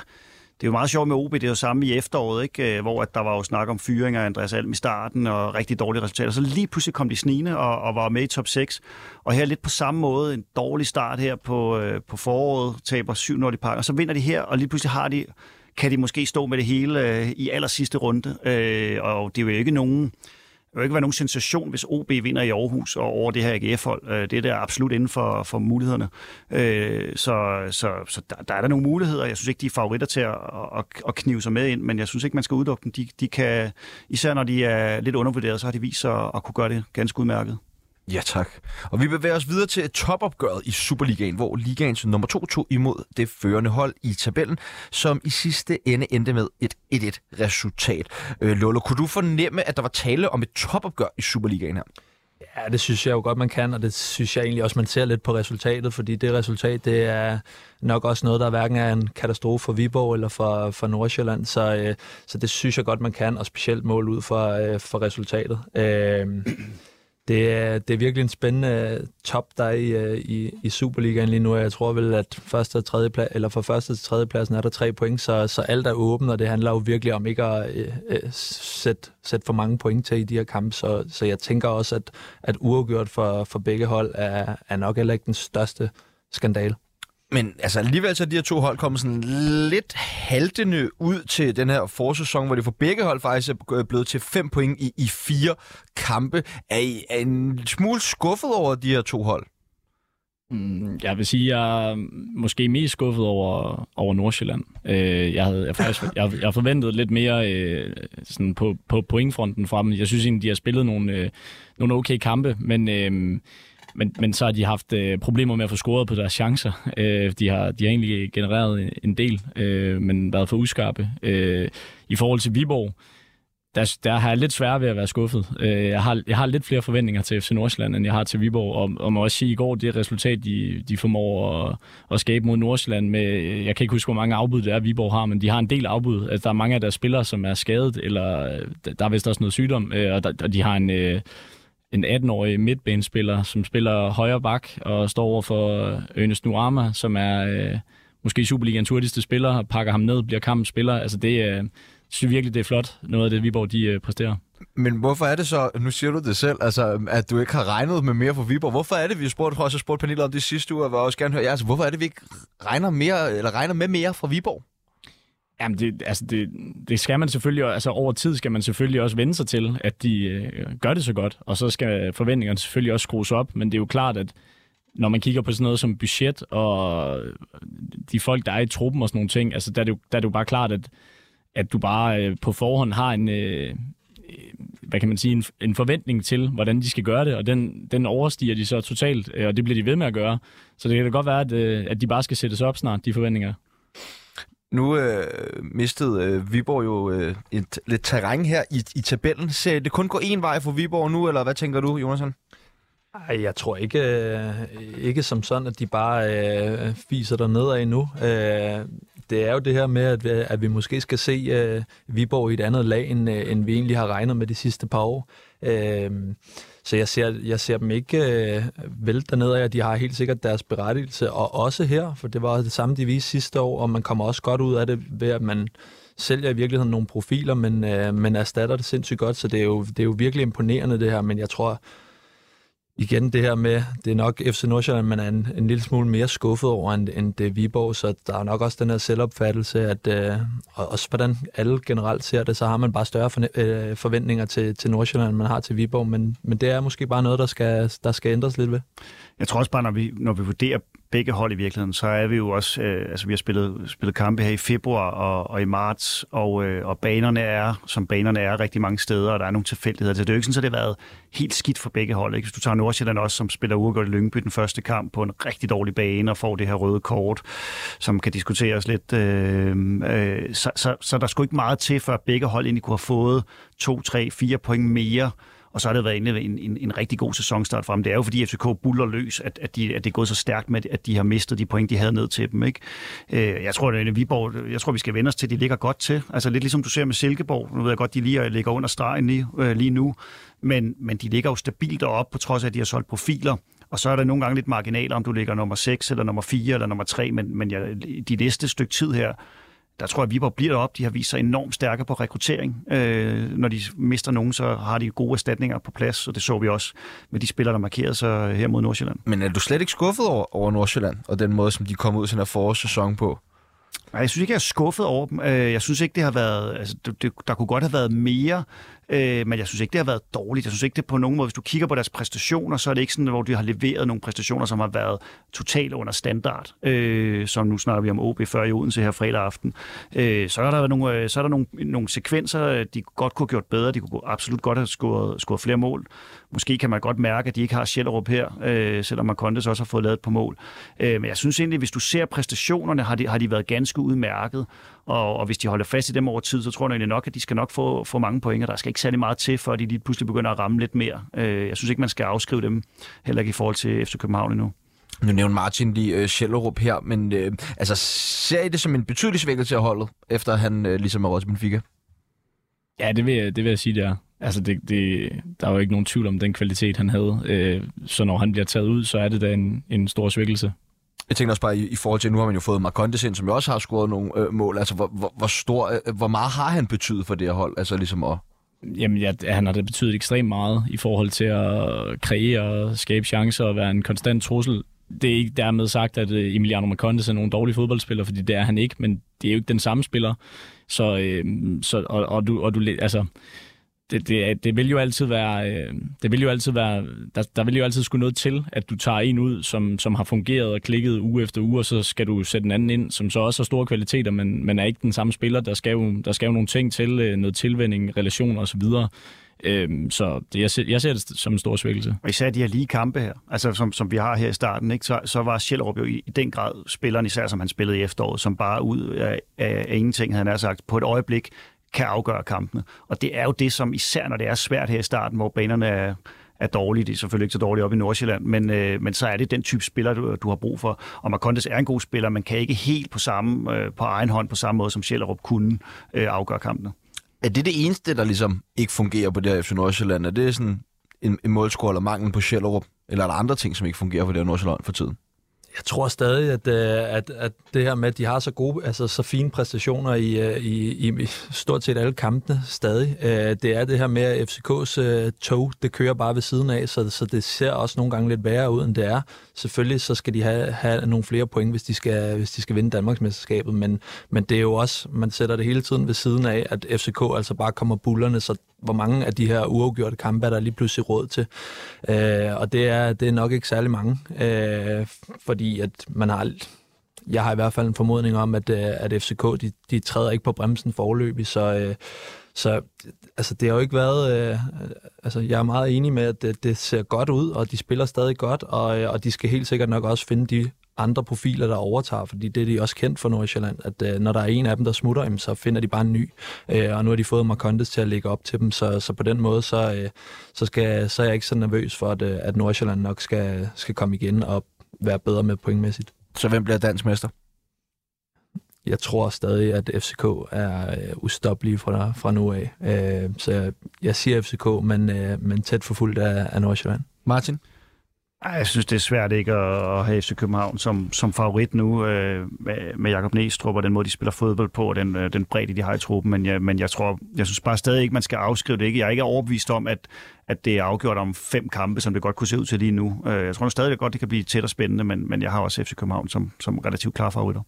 Speaker 4: det er jo meget sjovt med OB, det er jo samme i efteråret, ikke? Øh, hvor at der var jo snak om fyring af Andreas Alm i starten og rigtig dårlige resultater. Så lige pludselig kom de snigende og, og var med i top 6. Og her lidt på samme måde, en dårlig start her på, øh, på foråret, taber 7-0 i parken, og så vinder de her, og lige pludselig har de, kan de måske stå med det hele øh, i aller sidste runde. Øh, og det er jo ikke nogen vil ikke være nogen sensation, hvis OB vinder i Aarhus og over det her AGF-hold. Øh, det er der absolut inden for, for mulighederne. Øh, så så, så der, der er der nogle muligheder. Jeg synes ikke, de er favoritter til at, at, at knive sig med ind, men jeg synes ikke, man skal udelukke dem. De, de kan, især når de er lidt undervurderet, så har de vist sig at, at kunne gøre det ganske udmærket.
Speaker 1: Ja, tak. Og vi bevæger os videre til topopgøret i Superligaen, hvor ligaens nummer 2 tog imod det førende hold i tabellen, som i sidste ende endte med et 1-1-resultat. Øh, Lolo, kunne du fornemme, at der var tale om et topopgør i Superligaen her?
Speaker 3: Ja, det synes jeg jo godt, man kan, og det synes jeg egentlig også, man ser lidt på resultatet, fordi det resultat, det er nok også noget, der hverken er en katastrofe for Viborg eller for, for Nordsjælland, så, øh, så det synes jeg godt, man kan, og specielt mål ud for, øh, for resultatet. Øh, det er, det er virkelig en spændende øh, top, der er i, øh, i, i Superligaen lige nu. Jeg tror vel, at første og tredje plads, eller for første til tredje pladsen er der tre point, så, så alt er åbent, og det handler jo virkelig om ikke at øh, øh, sætte, sætte for mange point til i de her kampe. Så, så jeg tænker også, at, at uafgjort for, for begge hold er, er nok heller ikke den største skandal.
Speaker 1: Men altså alligevel så er de her to hold kommet sådan lidt haltende ud til den her forsæson, hvor de for begge hold faktisk er blevet til fem point i, i fire kampe. Er I er en smule skuffet over de her to hold?
Speaker 2: Mm, jeg vil sige, jeg er måske mest skuffet over, over Nordsjælland. Øh, jeg, havde, jeg, faktisk, jeg, jeg forventet lidt mere øh, sådan på, på pointfronten fra dem. Jeg synes egentlig, de har spillet nogle, øh, nogle okay kampe, men... Øh, men, men så har de haft øh, problemer med at få scoret på deres chancer. Øh, de, har, de har egentlig genereret en del, øh, men været for uskarpe. Øh, I forhold til Viborg, der, der har jeg lidt svært ved at være skuffet. Øh, jeg, har, jeg har lidt flere forventninger til FC Nordsjælland, end jeg har til Viborg, og, og må også sige, at i går, det resultat, de, de formår at, at skabe mod Nordsjælland med, jeg kan ikke huske, hvor mange afbud det er, Viborg har, men de har en del afbud. Altså, der er mange af deres spillere, som er skadet, eller der er vist også noget sygdom, øh, og, der, og de har en... Øh, en 18-årig midtbanespiller, som spiller højre bak og står over for øh, Ernest Nuama, som er øh, måske Superligaens hurtigste spiller, og pakker ham ned, bliver kampens spiller. Altså det, øh, synes virkelig, det er flot, noget af det Viborg de øh, præsterer.
Speaker 1: Men hvorfor er det så, nu siger du det selv, altså, at du ikke har regnet med mere for Viborg. Hvorfor er det, vi spurgte, også spurgt panelet om det sidste uge, og vil også gerne høre, ja, altså, hvorfor er det, vi ikke regner, mere, eller regner med mere fra Viborg?
Speaker 2: Jamen, det, altså det, det skal man selvfølgelig, altså over tid skal man selvfølgelig også vende sig til, at de øh, gør det så godt, og så skal forventningerne selvfølgelig også skrues op, men det er jo klart, at når man kigger på sådan noget som budget og de folk, der er i truppen og sådan nogle ting, altså der er det jo, der er det jo bare klart, at, at du bare øh, på forhånd har en, øh, øh hvad kan man sige, en, en forventning til, hvordan de skal gøre det, og den, den overstiger de så totalt, øh, og det bliver de ved med at gøre. Så det kan da godt være, at, øh, at de bare skal sættes op snart, de forventninger.
Speaker 1: Nu øh, mistede øh, Viborg jo øh, et, lidt terræn her i, i tabellen. Ser det kun gå en vej for Viborg nu, eller hvad tænker du, Jonathan?
Speaker 3: Ej, jeg tror ikke, øh, ikke som sådan, at de bare øh, fiser der nedad endnu. Øh, det er jo det her med, at, at vi måske skal se øh, Viborg i et andet lag, end, øh, end vi egentlig har regnet med de sidste par år. Øh, så jeg ser, jeg ser dem ikke øh, vælte dernede af, de har helt sikkert deres berettigelse, og også her, for det var det samme, de viste sidste år, og man kommer også godt ud af det ved, at man sælger i virkeligheden nogle profiler, men, øh, men erstatter det sindssygt godt, så det er, jo, det er jo virkelig imponerende det her, men jeg tror, igen det her med, det er nok FC Nordsjælland, man er en, en lille smule mere skuffet over, end, end det Viborg, så der er nok også den her selvopfattelse, at øh, og også hvordan alle generelt ser det, så har man bare større forne- øh, forventninger til, til Nordsjælland, end man har til Viborg, men, men det er måske bare noget, der skal, der skal ændres lidt ved.
Speaker 4: Jeg tror også bare, når vi, når vi vurderer begge hold i virkeligheden, så er vi jo også, øh, altså vi har spillet, spillet kampe her i februar og, og i marts, og, øh, og banerne er, som banerne er rigtig mange steder, og der er nogle tilfældigheder. Så det er jo ikke sådan, at det har været helt skidt for begge hold. Ikke? Hvis du tager Nordsjælland også, som spiller uafgjort i Lyngby den første kamp på en rigtig dårlig bane, og får det her røde kort, som kan diskuteres lidt, øh, øh, så, så, så der skulle ikke meget til, før begge hold egentlig kunne have fået to, tre, fire point mere, og så har det været en, en, en, en rigtig god sæsonstart for dem. Det er jo fordi FCK buller løs, at, at, de, at det er gået så stærkt med, at de har mistet de point, de havde ned til dem. Ikke? Øh, jeg tror, at Viborg, jeg tror, vi skal vende os til, at de ligger godt til. Altså lidt ligesom du ser med Silkeborg. Nu ved jeg godt, de lige ligger under stregen lige, øh, lige nu. Men, men de ligger jo stabilt deroppe, på trods af, at de har solgt profiler. Og så er der nogle gange lidt marginaler, om du ligger nummer 6, eller nummer 4, eller nummer 3. Men, men ja, de næste stykke tid her, der tror jeg, at Viborg bliver op. De har vist sig enormt stærke på rekruttering. Øh, når de mister nogen, så har de gode erstatninger på plads, og det så vi også med de spillere, der markerede sig her mod Nordsjælland.
Speaker 1: Men er du slet ikke skuffet over, over Nordsjælland, og den måde, som de kom ud i den her forårssæson på?
Speaker 4: Nej, jeg synes ikke, jeg er skuffet over dem. Øh, jeg synes ikke, det har været... Altså, det, der kunne godt have været mere Øh, men jeg synes ikke, det har været dårligt. Jeg synes ikke, det på nogen måde, hvis du kigger på deres præstationer, så er det ikke sådan, hvor de har leveret nogle præstationer, som har været totalt under standard. Øh, som nu snakker vi om OB før i Odense her fredag aften. Øh, så er der nogle, øh, så er der nogle, nogle sekvenser, de godt kunne have gjort bedre. De kunne absolut godt have scoret, scoret flere mål. Måske kan man godt mærke, at de ikke har Sjællerup her, øh, selvom Marcondes også har fået lavet på mål. Øh, men jeg synes egentlig, hvis du ser præstationerne, har de, har de været ganske udmærket. Og, og hvis de holder fast i dem over tid, så tror jeg egentlig nok, at de skal nok få, få mange point, og der skal ikke særlig meget til, før de lige pludselig begynder at ramme lidt mere. Øh, jeg synes ikke, man skal afskrive dem, heller ikke i forhold til FC København endnu.
Speaker 1: Nu nævner Martin lige øh, Schellerup her, men øh, altså, ser I det som en betydelig svækkelse af holdet, efter han øh, ligesom er råd til Benfica?
Speaker 2: Ja, det vil, jeg, det vil jeg sige, det er. Altså, det, det, der er jo ikke nogen tvivl om den kvalitet, han havde. Øh, så når han bliver taget ud, så er det da en, en stor svækkelse.
Speaker 1: Jeg tænker også bare i, i forhold til, at nu har man jo fået Marcondes ind, som jo også har scoret nogle øh, mål. Altså, hvor, hvor, hvor, stor, øh, hvor meget har han betydet for det her hold? Altså, ligesom at...
Speaker 2: Jamen, ja, han har da betydet ekstremt meget i forhold til at kreere og skabe chancer og være en konstant trussel. Det er ikke dermed sagt, at øh, Emiliano Marcondes er nogen dårlig fodboldspiller, fordi det er han ikke, men det er jo ikke den samme spiller. Så, øh, så og, og, du, og du, altså, det, det, det vil jo altid være, øh, det vil jo altid være, der, der vil jo altid skulle noget til, at du tager en ud, som, som har fungeret og klikket uge efter uge, og så skal du sætte en anden ind, som så også har store kvaliteter, men, men er ikke den samme spiller. Der skal jo, der skal jo nogle ting til, øh, noget tilvænding, relationer osv., Øhm, så det, jeg, ser, jeg ser det som en stor svækkelse.
Speaker 4: Og især de her lige kampe her, altså som, som vi har her i starten, ikke? Så, så var Sjælrup jo i, i den grad spilleren, især som han spillede i efteråret, som bare ud af, af, af ingenting, havde han sagt, på et øjeblik kan afgøre kampene. Og det er jo det, som især når det er svært her i starten, hvor banerne er, er dårlige. Det er selvfølgelig ikke så dårligt op i Nordsjælland, men, øh, men så er det den type spiller, du, du har brug for. Og Marcondes er en god spiller, men kan ikke helt på samme øh, på egen hånd på samme måde, som Sjællerup kunne øh, afgøre kampene.
Speaker 1: Er det det eneste, der ligesom ikke fungerer på det her FC Nordsjælland? Er det sådan en, en målscore eller mangel på Sjællerup? Eller er der andre ting, som ikke fungerer på det her Nordsjælland for tiden?
Speaker 3: Jeg tror stadig, at, øh, at, at det her med, at de har så gode, altså så fine præstationer i, øh, i, i stort set alle kampene stadig, øh, det er det her med, at FCK's tog, det kører bare ved siden af, så, så det ser også nogle gange lidt værre ud, end det er. Selvfølgelig så skal de have, have nogle flere point, hvis de skal, hvis de skal vinde Danmarksmesterskabet, men, men det er jo også, man sætter det hele tiden ved siden af, at FCK altså bare kommer bullerne, så hvor mange af de her uafgjorte kampe er der lige pludselig råd til. Øh, og det er, det er nok ikke særlig mange, øh, fordi at man har jeg har i hvert fald en formodning om, at, øh, at FCK, de, de træder ikke på bremsen forløbig, så, øh, så altså, det har jo ikke været... Øh, altså, jeg er meget enig med, at det, det ser godt ud, og de spiller stadig godt, og, øh, og de skal helt sikkert nok også finde de andre profiler, der overtager, fordi det er de også kendt for Nordsjælland, at øh, når der er en af dem, der smutter, jamen, så finder de bare en ny, øh, og nu har de fået Marcondes til at lægge op til dem, så, så på den måde, så, øh, så, skal, så er jeg ikke så nervøs for, at, øh, at Nordsjælland nok skal, skal komme igen og være bedre med pointmæssigt.
Speaker 1: Så hvem bliver dansk mester?
Speaker 3: Jeg tror stadig, at FCK er øh, ustoppelige fra, fra nu af. Øh, så jeg, jeg siger FCK, men, øh, men tæt forfulgt af, af Nordsjælland.
Speaker 1: Martin?
Speaker 4: Ej, jeg synes, det er svært ikke at, have FC København som, som favorit nu øh, med, med Jakob Næstrup og den måde, de spiller fodbold på, og den, øh, den bredde, de har i truppen. Men, jeg, men jeg tror, jeg synes bare stadig ikke, man skal afskrive det. Ikke? Jeg er ikke overbevist om, at, at det er afgjort om fem kampe, som det godt kunne se ud til lige nu. Øh, jeg tror stadig godt, det kan blive tæt og spændende, men, men jeg har også FC København som, som relativt klar favoritter.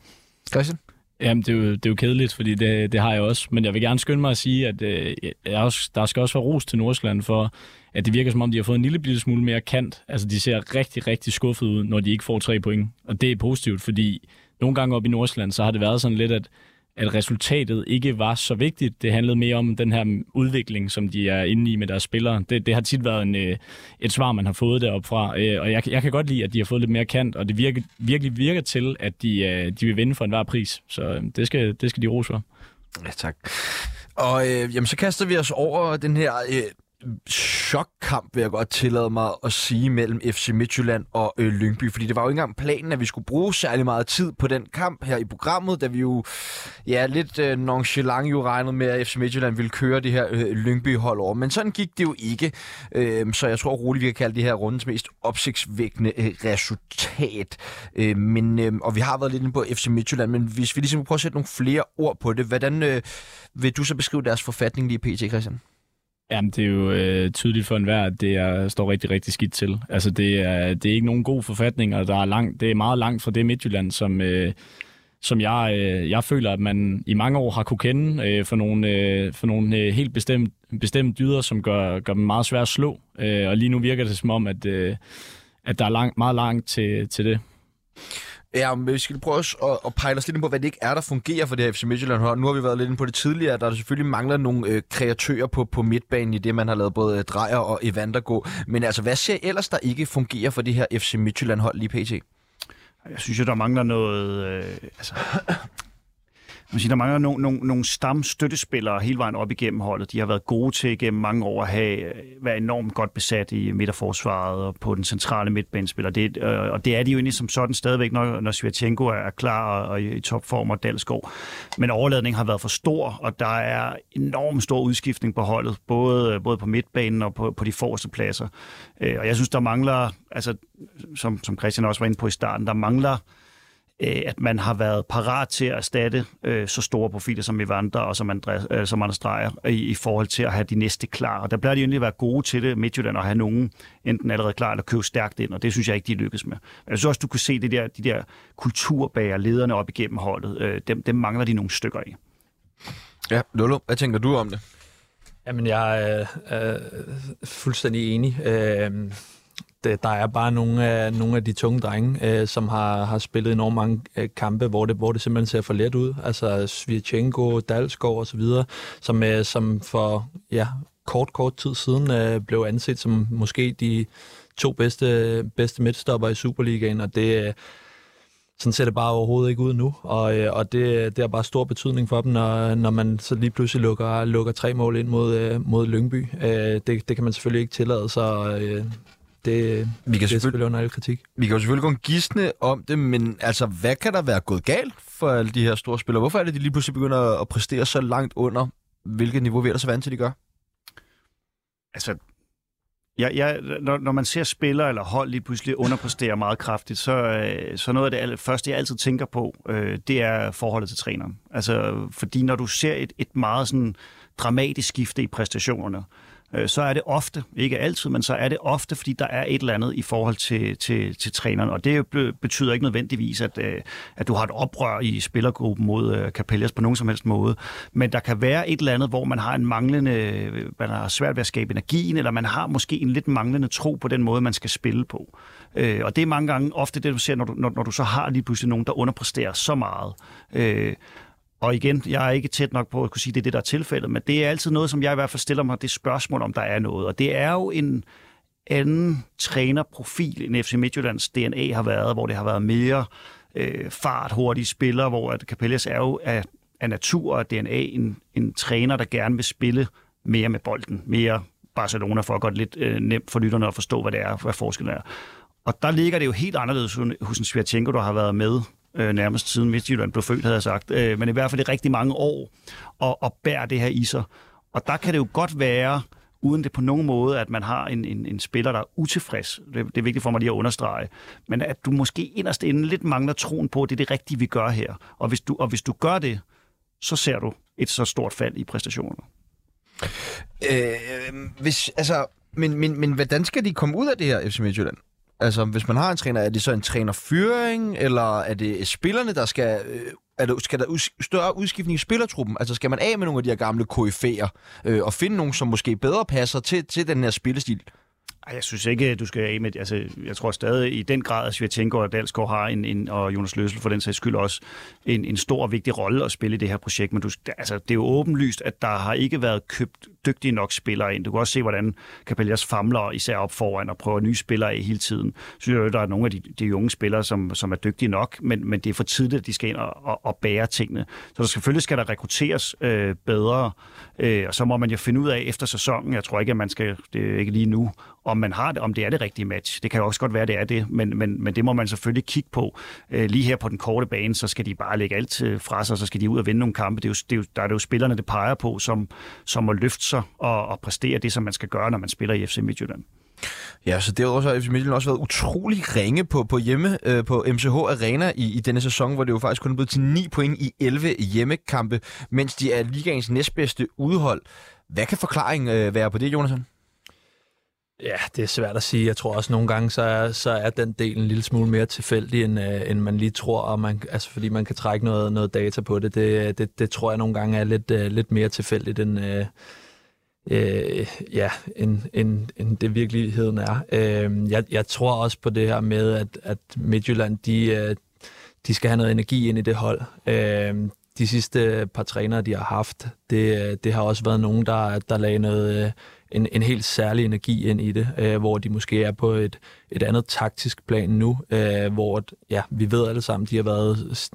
Speaker 1: Christian?
Speaker 2: Jamen, det er, jo, det er jo kedeligt, fordi det, det har jeg også. Men jeg vil gerne skynde mig at sige, at øh, jeg også, der skal også være ros til Nordsjælland for, at det virker som om, de har fået en lille smule mere kant. Altså, de ser rigtig, rigtig skuffet ud, når de ikke får tre point. Og det er positivt, fordi nogle gange op i Nordsjælland, så har det været sådan lidt, at at resultatet ikke var så vigtigt. Det handlede mere om den her udvikling, som de er inde i med deres spillere. Det, det har tit været en, øh, et svar, man har fået deroppe fra. Øh, og jeg, jeg kan godt lide, at de har fået lidt mere kant, og det virker, virkelig virker til, at de, øh, de vil vinde for enhver pris. Så øh, det skal, det skal de rose for.
Speaker 1: Ja, tak. Og øh, jamen, så kaster vi os over den her øh, chokkamp, vil jeg godt tillade mig at sige, mellem FC Midtjylland og øh, Lyngby. Fordi det var jo ikke engang planen, at vi skulle bruge særlig meget tid på den kamp her i programmet, da vi jo ja, lidt øh, nonchalant jo regnede med, at FC Midtjylland ville køre det her øh, Lyngby-hold over. Men sådan gik det jo ikke. Øh, så jeg tror roligt, vi kan kalde det her rundens mest opsigtsvækkende øh, resultat. Øh, men, øh, og vi har været lidt inde på FC Midtjylland, men hvis vi ligesom prøver at sætte nogle flere ord på det, hvordan øh, vil du så beskrive deres forfatning lige pt, Christian?
Speaker 2: Jamen, det er jo øh, tydeligt for enhver, at det er, står rigtig, rigtig skidt til. Altså, det er, det er ikke nogen god forfatning, og der er langt, det er meget langt fra det Midtjylland, som, øh, som jeg, øh, jeg føler, at man i mange år har kunne kende øh, for nogle, øh, for nogle øh, helt bestemt, bestemt dyder, som gør, gør dem meget svært at slå. Øh, og lige nu virker det som om, at, øh, at der er langt, meget langt til, til det.
Speaker 1: Ja, men vi skal prøve at, at pejle os lidt ind på, hvad det ikke er, der fungerer for det her FC Midtjylland hold. Nu har vi været lidt inde på det tidligere, at der selvfølgelig mangler nogle øh, kreatører på, på midtbanen i det, man har lavet både øh, Drejer og Evander gå. Men altså, hvad ser ellers, der ikke fungerer for det her FC Midtjylland hold lige pt?
Speaker 4: Jeg synes jo, der mangler noget... Øh, altså, man siger, der mangler nogle, nogle, nogle stamstøttespillere hele vejen op igennem holdet. De har været gode til gennem mange år at have, øh, være været enormt godt besat i midterforsvaret og på den centrale midtbanespiller. Det, øh, og det er de jo egentlig som sådan stadigvæk, når, når Svirtjenko er klar og, og i, i topform og Dalsgaard. Men overladningen har været for stor, og der er enormt stor udskiftning på holdet, både, både på midtbanen og på, på de forreste pladser. Øh, og jeg synes, der mangler, altså, som, som Christian også var inde på i starten, der mangler Øh, at man har været parat til at erstatte øh, så store profiler som Evander og som, Andreas, øh, som Anders Dreyer i, i forhold til at have de næste klar. Og der bliver de egentlig været gode til det, Midtjylland, at have nogen enten allerede klar eller købe stærkt ind, og det synes jeg ikke, de lykkes med. Men jeg synes også, du kan se det der, de der kulturbager, lederne op igennem holdet, øh, dem, dem mangler de nogle stykker i.
Speaker 1: Ja, Lolo, hvad tænker du om det?
Speaker 3: Jamen, jeg er, er fuldstændig enig. Øh, det, øh, der er bare nogle af, nogle af de tunge drenge, øh, som har, har spillet enormt mange øh, kampe, hvor det, hvor det simpelthen ser for let ud. Altså Svirchenko, Dalsgaard osv., som, øh, som for ja, kort, kort tid siden øh, blev anset som måske de to bedste, bedste midtstopper i Superligaen, og det, øh, sådan ser det bare overhovedet ikke ud nu, og, øh, og det, det har bare stor betydning for dem, når, når man så lige pludselig lukker, lukker tre mål ind mod, øh, mod Lyngby. Det, det kan man selvfølgelig ikke tillade sig, det, vi kan det er selvfølgelig under al kritik.
Speaker 1: Vi kan jo selvfølgelig gå en gisne om det, men altså, hvad kan der være gået galt for alle de her store spillere? Hvorfor er det, de lige pludselig begynder at præstere så langt under, hvilket niveau vi er der så vant til, de gør?
Speaker 4: Altså, Ja, ja, når, når man ser spillere eller hold lige pludselig underpræstere meget kraftigt, så, øh, så noget af det første, jeg altid tænker på, øh, det er forholdet til træneren. Altså, fordi når du ser et, et meget sådan dramatisk skifte i præstationerne, Øh, Øh, så er det ofte, ikke altid, men så er det ofte, fordi der er et eller andet i forhold til, til, til træneren. Og det betyder ikke nødvendigvis, at, øh, at du har et oprør i spillergruppen mod øh, Capellas på nogen som helst måde. Men der kan være et eller andet, hvor man har en manglende, man har svært ved at skabe energien, eller man har måske en lidt manglende tro på den måde, man skal spille på. Og det er mange gange ofte det, du ser, når du, når, når du så har lige pludselig nogen, der underpresterer så meget. Og igen, jeg er ikke tæt nok på at kunne sige, at det er det, der er tilfældet, men det er altid noget, som jeg i hvert fald stiller mig det spørgsmål, om der er noget. Og det er jo en anden trænerprofil, end FC Midtjyllands DNA har været, hvor det har været mere øh, fart, hurtige spillere, hvor at Capellas er jo af, af natur og DNA en, en træner, der gerne vil spille mere med bolden, mere Barcelona, for at gøre det lidt øh, nemt for lytterne at forstå, hvad det er, hvad forskellen er. Og der ligger det jo helt anderledes hos en Svirtjenko, der har været med øh, nærmest siden Midtjylland blev født, havde jeg sagt, øh, men i hvert fald i rigtig mange år, og, og bære det her i sig. Og der kan det jo godt være, uden det på nogen måde, at man har en, en, en spiller, der er utilfreds. Det, det er vigtigt for mig lige at understrege. Men at du måske inderst inden lidt mangler troen på, at det er det rigtige, vi gør her. Og hvis du, og hvis du gør det, så ser du et så stort fald i præstationer.
Speaker 1: Øh, hvis, altså, men, men, men hvordan skal de komme ud af det her, FC Midtjylland? Altså, hvis man har en træner, er det så en trænerføring, eller er det spillerne, der skal... Øh, er det, skal der us, større udskiftning i spillertruppen? Altså, skal man af med nogle af de her gamle KF'er, øh, og finde nogen, som måske bedre passer til, til den her spillestil?
Speaker 4: Jeg synes ikke, du skal af med... Altså, jeg tror stadig i den grad, at Svirtjenko og Dalsgaard har en, en, og Jonas Løsel for den sags skyld også en, en stor og vigtig rolle at spille i det her projekt. Men du, altså, det er jo åbenlyst, at der har ikke været købt dygtige nok spillere ind. Du kan også se, hvordan Capellas famler især op foran og prøver nye spillere af hele tiden. Så synes jeg, der er nogle af de, de unge spillere, som, som er dygtige nok, men, men det er for tidligt, at de skal ind og, og, og bære tingene. Så der selvfølgelig skal der rekrutteres øh, bedre, øh, og så må man jo finde ud af efter sæsonen, jeg tror ikke, at man skal, det er ikke lige nu, om man har det, om det er det rigtige match. Det kan jo også godt være, det er det, men, men, men det må man selvfølgelig kigge på. Øh, lige her på den korte bane, så skal de bare lægge alt øh, fra sig, så skal de ud og vinde nogle kampe. Det er jo, det er jo, der er det jo spillerne, det peger på, som, som må løfte sig og, og præstere det, som man skal gøre, når man spiller i FC Midtjylland.
Speaker 1: Ja, så det har også, FC Midtjylland også været utrolig ringe på, på hjemme øh, på MCH Arena i, i denne sæson, hvor det jo faktisk kun er blevet til 9 point i 11 hjemmekampe, mens de er ligaens næstbedste udhold. Hvad kan forklaringen øh, være på det, Jonathan?
Speaker 3: Ja, det er svært at sige. Jeg tror også nogle gange, så er, så er den del en lille smule mere tilfældig, end, øh, end man lige tror, og man, altså, fordi man kan trække noget, noget data på det. Det, øh, det. det tror jeg nogle gange er lidt, øh, lidt mere tilfældigt, end, øh, øh, ja, end, end, end det virkeligheden er. Øh, jeg, jeg tror også på det her med, at, at Midtjylland, de, øh, de skal have noget energi ind i det hold. Øh, de sidste par trænere, de har haft, det, øh, det har også været nogen, der, der lagde noget, øh, en, en helt særlig energi ind i det, øh, hvor de måske er på et, et andet taktisk plan nu, øh, hvor ja, vi ved alle sammen, de har været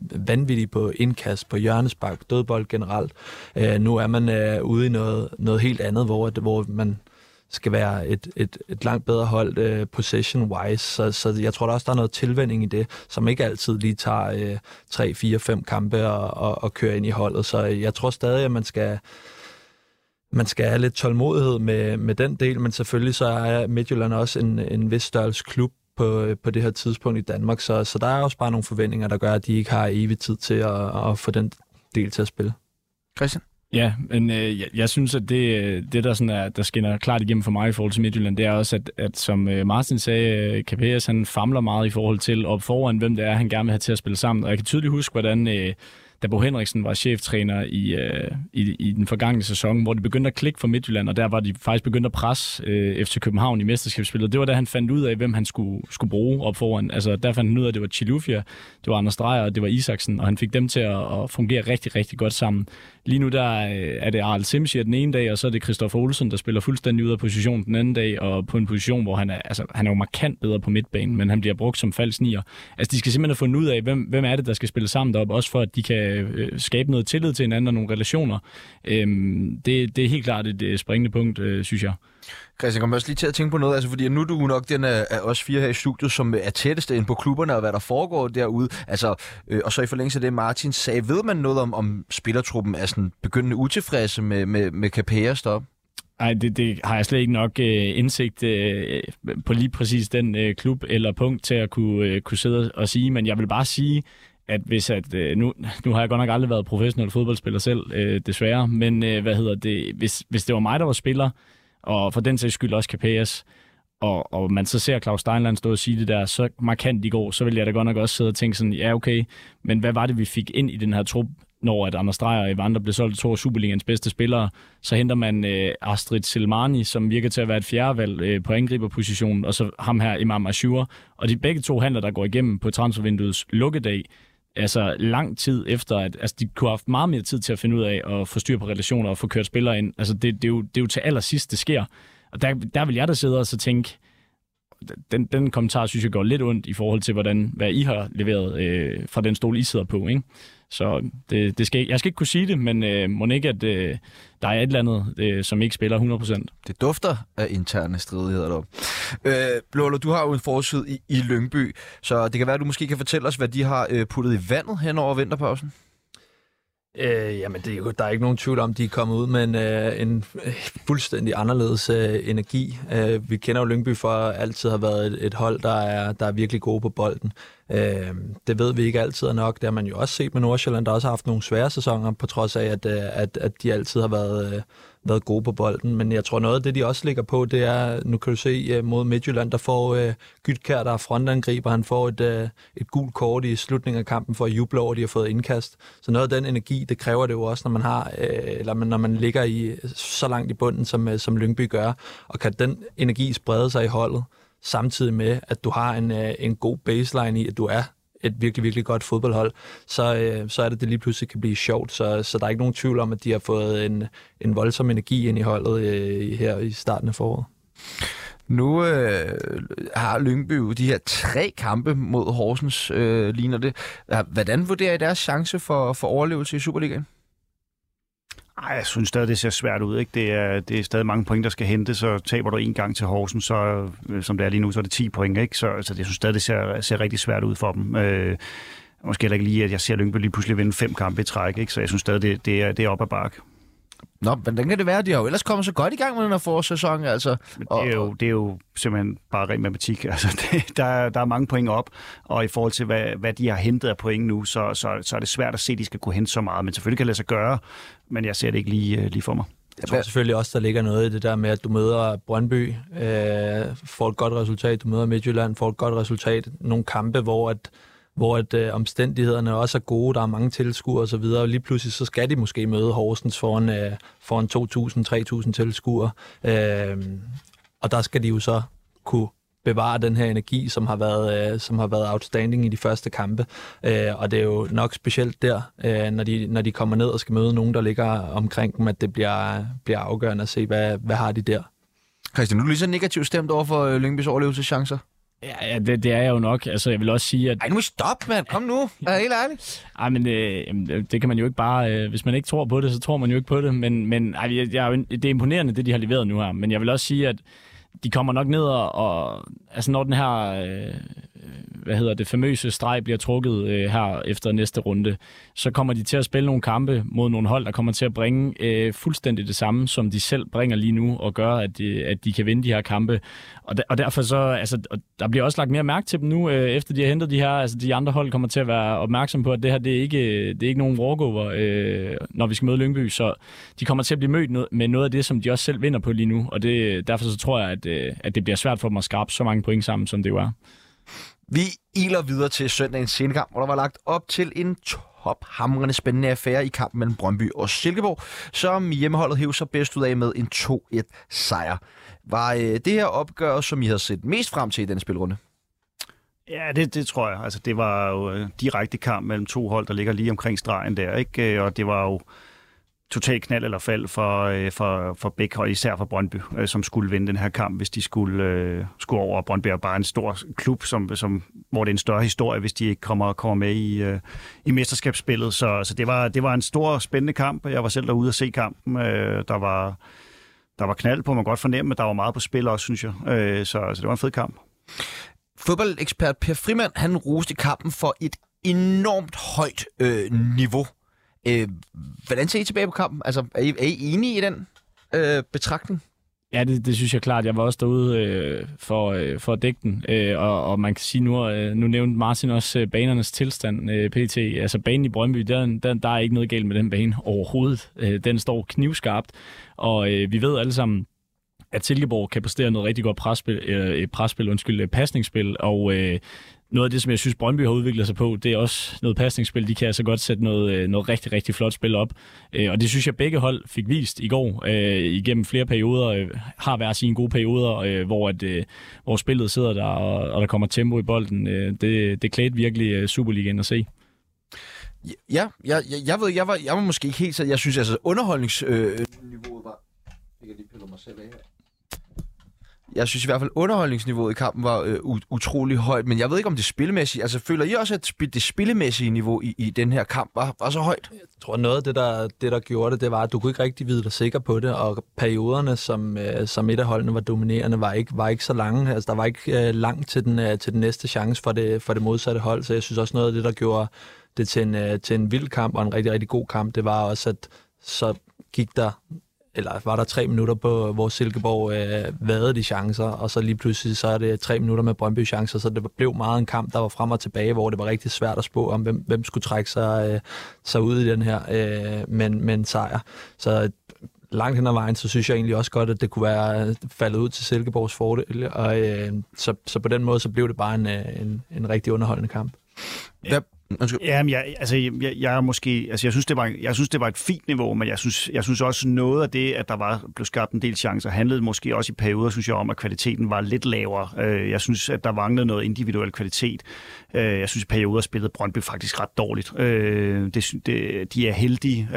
Speaker 3: vanvittige på indkast, på hjørnespark, dødbold generelt. Øh, nu er man øh, ude i noget, noget helt andet, hvor, hvor man skal være et, et, et langt bedre hold øh, possession-wise. Så, så jeg tror der også, der er noget tilvænding i det, som ikke altid lige tager øh, 3, 4, 5 kampe og, og, og kører ind i holdet. Så jeg tror stadig, at man skal man skal have lidt tålmodighed med, med den del, men selvfølgelig så er Midtjylland også en, en vis størrelse klub på, på det her tidspunkt i Danmark, så, så der er også bare nogle forventninger, der gør, at de ikke har evig tid til at, at få den del til at spille.
Speaker 1: Christian?
Speaker 2: Ja, men øh, jeg, jeg synes, at det, det der, sådan er, der skinner klart igennem for mig i forhold til Midtjylland, det er også, at, at som øh, Martin sagde, KPS han famler meget i forhold til op foran, hvem det er, han gerne vil have til at spille sammen. Og jeg kan tydeligt huske, hvordan... Øh, da Bo Henriksen var cheftræner i, øh, i, i den forgangne sæson, hvor det begyndte at klikke for Midtjylland, og der var de faktisk begyndt at presse øh, FC København i mesterskabsspillet. Det var da han fandt ud af, hvem han skulle, skulle bruge op foran. Altså, der fandt han ud af, at det var Chilufia, det var Anders Dreyer, og det var Isaksen, og han fik dem til at, at fungere rigtig, rigtig godt sammen. Lige nu der øh, er det Arl Simsier den ene dag, og så er det Christoffer Olsen, der spiller fuldstændig ud af position den anden dag, og på en position, hvor han er, altså, han er jo markant bedre på midtbanen, men han bliver brugt som falsk nier. Altså, de skal simpelthen have fundet ud af, hvem, hvem er det, der skal spille sammen deroppe, også for at de kan øh, skabe noget tillid til hinanden og nogle relationer. Øhm, det, det er helt klart et, et springende punkt, øh, synes jeg.
Speaker 1: Christian, kommer også lige til at tænke på noget, altså fordi nu er du nok den af, af os fire her i studiet, som er tættest ind på klubberne og hvad der foregår derude. Altså, øh, og så i forlængelse af det, Martin sagde, ved man noget om, om spillertruppen er sådan begyndende utilfredse med, med, med Capea stop?
Speaker 2: Nej, det, det har jeg slet ikke nok øh, indsigt øh, på lige præcis den øh, klub eller punkt til at kunne, øh, kunne sidde og sige, men jeg vil bare sige, at hvis at, øh, nu, nu har jeg godt nok aldrig været professionel fodboldspiller selv, øh, desværre, men øh, hvad hedder det, hvis, hvis det var mig, der var spiller, og for den sags skyld også Capellas, og, og man så ser Claus Steinland stå og sige det der så markant i går, så vil jeg da godt nok også sidde og tænke sådan, ja okay, men hvad var det, vi fik ind i den her trup, når at Anders Dreyer og Evander blev solgt to af Superligans bedste spillere, så henter man øh, Astrid Silmani, som virker til at være et fjerdevalg øh, på angriberpositionen, og så ham her Imam Ashur. Og de begge to handler, der går igennem på transfervinduets lukkedag, altså lang tid efter, at altså, de kunne have haft meget mere tid til at finde ud af at få styr på relationer og få kørt spillere ind. Altså det, det, er, jo, det er jo til allersidst, det sker. Og der, der vil jeg da sidde og så tænke, den, den kommentar synes jeg går lidt ondt i forhold til, hvordan, hvad I har leveret øh, fra den stol, I sidder på. Ikke? Så det, det skal, jeg skal ikke kunne sige det, men øh, må ikke, at øh, der er et eller andet, øh, som ikke spiller 100%.
Speaker 1: Det dufter af interne stridigheder deroppe. Øh, Blålo, du har jo en forside i, i Lyngby, så det kan være, at du måske kan fortælle os, hvad de har øh, puttet i vandet hen over vinterpausen.
Speaker 3: Øh, jamen, det er der er ikke nogen tvivl om, de er kommet ud med en, øh, en fuldstændig anderledes øh, energi. Øh, vi kender jo Lyngby for at altid have været et, et hold, der er, der er virkelig gode på bolden. Øh, det ved vi ikke altid er nok. Det har man jo også set med Nordsjælland, der også har haft nogle svære sæsoner, på trods af, at, øh, at, at de altid har været, øh, været gode på bolden. Men jeg tror noget af det, de også ligger på, det er, nu kan du se øh, mod Midtjylland, der får øh, Gytkær, der er frontangriber, han får et, øh, et gult kort i slutningen af kampen for at juble over, at de har fået indkast. Så noget af den energi, det kræver det jo også, når man har, øh, eller når man ligger i så langt i bunden, som, øh, som Lyngby gør. Og kan den energi sprede sig i holdet, samtidig med, at du har en, øh, en god baseline i, at du er et virkelig, virkelig godt fodboldhold, så, øh, så er det, det lige pludselig kan blive sjovt. Så, så der er ikke nogen tvivl om, at de har fået en, en voldsom energi ind i holdet øh, her i starten af foråret.
Speaker 1: Nu øh, har Lyngby jo de her tre kampe mod Horsens, øh, ligner det. Hvordan vurderer I deres chance for, for overlevelse i Superligaen?
Speaker 4: Ej, jeg synes stadig, det ser svært ud. Ikke? Det, er, det er stadig mange point, der skal hente, så taber du en gang til Horsen, så, øh, som det er lige nu, så er det 10 point. Ikke? Så, så det synes stadig, det ser, ser rigtig svært ud for dem. Øh, måske heller ikke lige, at jeg ser Lyngby lige pludselig vinde fem kampe i træk, ikke? så jeg synes stadig, det, det, er, det er op ad bakke.
Speaker 1: Nå, hvordan kan det være? De har jo ellers kommet så godt i gang med den her forårssæson. Altså.
Speaker 4: det, er jo, det er jo simpelthen bare ren matematik. Altså, det, der, der er mange point op, og i forhold til, hvad, hvad de har hentet af point nu, så, så, så er det svært at se, at de skal kunne hente så meget. Men selvfølgelig kan det lade sig gøre, men jeg ser det ikke lige, øh, lige for mig.
Speaker 3: Jeg tror selvfølgelig også, der ligger noget i det der med, at du møder Brøndby, øh, får et godt resultat, du møder Midtjylland, får et godt resultat. Nogle kampe, hvor at, hvor at, øh, omstændighederne også er gode, der er mange tilskuere osv., og lige pludselig så skal de måske møde Horsens foran, øh, foran 2.000-3.000 tilskuere. Øh, og der skal de jo så kunne bevare den her energi, som har været, øh, som har været outstanding i de første kampe. Øh, og det er jo nok specielt der, øh, når, de, når de kommer ned og skal møde nogen, der ligger omkring dem, at det bliver, bliver afgørende at se, hvad, hvad har de der.
Speaker 1: Christian, nu er du lige så negativt stemt over for øh, Lyngbys overlevelseschancer.
Speaker 2: Ja, ja det, det er jeg jo nok. Altså, jeg vil også sige, at...
Speaker 1: Ej, nu stop, mand. Kom nu. Er helt ærlig.
Speaker 2: Ej, men øh, det kan man jo ikke bare... Øh, hvis man ikke tror på det, så tror man jo ikke på det. Men, men ej, jeg, jeg, det er imponerende, det de har leveret nu her. Men jeg vil også sige, at de kommer nok ned og, og altså når den her, øh, Øh, hvad hedder det, famøse streg bliver trukket øh, her efter næste runde, så kommer de til at spille nogle kampe mod nogle hold, der kommer til at bringe øh, fuldstændig det samme, som de selv bringer lige nu, og gør, at de, at de kan vinde de her kampe. Og, der, og derfor så, altså, der bliver også lagt mere mærke til dem nu, øh, efter de har hentet de her, altså de andre hold kommer til at være opmærksom på, at det her, det er ikke, det er ikke nogen walkover, øh, når vi skal møde Lyngby, så de kommer til at blive mødt med noget af det, som de også selv vinder på lige nu, og det, derfor så tror jeg, at, øh, at det bliver svært for dem at skrabe så mange point sammen, som det jo er.
Speaker 1: Vi iler videre til søndagens scenekamp, hvor der var lagt op til en tophamrende spændende affære i kampen mellem Brøndby og Silkeborg, som hjemmeholdet hævde sig bedst ud af med en 2-1 sejr. Var øh, det her opgør, som I havde set mest frem til i den spilrunde?
Speaker 4: Ja, det, det tror jeg. Altså, det var jo øh, direkte kamp mellem to hold, der ligger lige omkring stregen der, ikke? Øh, og det var jo total knald eller fald for, øh, for, for begge hold, især for Brøndby, øh, som skulle vinde den her kamp, hvis de skulle, øh, skulle over. Brøndby er bare en stor klub, som, som, hvor det er en større historie, hvis de ikke kommer, kommer med i, øh, i mesterskabsspillet. Så, så det, var, det var en stor, spændende kamp. Jeg var selv derude og se kampen. Øh, der var der var knald på, man godt fornemme, at der var meget på spil også, synes jeg. Øh, så, så det var en fed kamp.
Speaker 1: Fodboldekspert Per Frimand, han roste kampen for et enormt højt øh, niveau. Øh, hvordan ser I tilbage på kampen? Altså, er I, er I enige i den øh, betragtning?
Speaker 2: Ja, det, det synes jeg klart. Jeg var også derude øh, for, øh, for at dække den, øh, og, og man kan sige nu, øh, nu nævnte Martin også øh, banernes tilstand, øh, pt. Altså banen i Brøndby, der, der, der er ikke noget galt med den bane overhovedet. Øh, den står knivskarpt, og øh, vi ved alle sammen, at Silkeborg kan præstere noget rigtig godt presspil, øh, presspil undskyld, pasningsspil, og øh, noget af det, som jeg synes, Brøndby har udviklet sig på, det er også noget pasningsspil. De kan altså godt sætte noget, øh, noget rigtig, rigtig flot spil op. Øh, og det synes jeg, begge hold fik vist i går øh, igennem flere perioder. Øh, har været sine gode perioder, øh, hvor, at, øh, hvor spillet sidder der, og, og der kommer tempo i bolden. Det, det klædte virkelig Superligaen at se.
Speaker 1: Ja, jeg, jeg, jeg ved, jeg var, jeg var måske ikke helt så... Jeg synes altså, underholdningsniveauet øh, var... Jeg kan lige pille mig selv af her jeg synes i hvert fald, underholdningsniveauet i kampen var øh, utrolig højt, men jeg ved ikke, om det spillemæssige... Altså, føler I også, at det spillemæssige niveau i, i den her kamp var, var så højt?
Speaker 3: Jeg tror, noget af det der, det, der gjorde det, det var, at du kunne ikke rigtig vide dig sikker på det, og perioderne, som, øh, som et af holdene var dominerende, var ikke, var ikke så lange. Altså, der var ikke øh, langt til den, øh, til den næste chance for det, for det modsatte hold, så jeg synes også, noget af det, der gjorde det til en, øh, til en vild kamp og en rigtig, rigtig god kamp, det var også, at så gik der eller var der tre minutter på, hvor Silkeborg øh, vade de chancer, og så lige pludselig så er det tre minutter med Brøndby chancer, så det blev meget en kamp, der var frem og tilbage, hvor det var rigtig svært at spå om, hvem, hvem skulle trække sig, øh, sig ud i den her øh, med, med en sejr. Så langt hen ad vejen, så synes jeg egentlig også godt, at det kunne være faldet ud til Silkeborgs fordel, og øh, så, så på den måde, så blev det bare en, øh, en, en rigtig underholdende kamp.
Speaker 1: Hvad,
Speaker 4: Undskyld. Jamen, jeg, altså, jeg, jeg er måske, altså, jeg synes, det var, jeg synes, det var et fint niveau, men jeg synes, jeg synes også noget af det, at der var blev skabt en del chancer, handlede måske også i perioder, synes jeg, om, at kvaliteten var lidt lavere. Øh, jeg synes, at der manglede noget individuel kvalitet. Øh, jeg synes, at perioder spillede Brøndby faktisk ret dårligt. Øh, det, det, de er heldige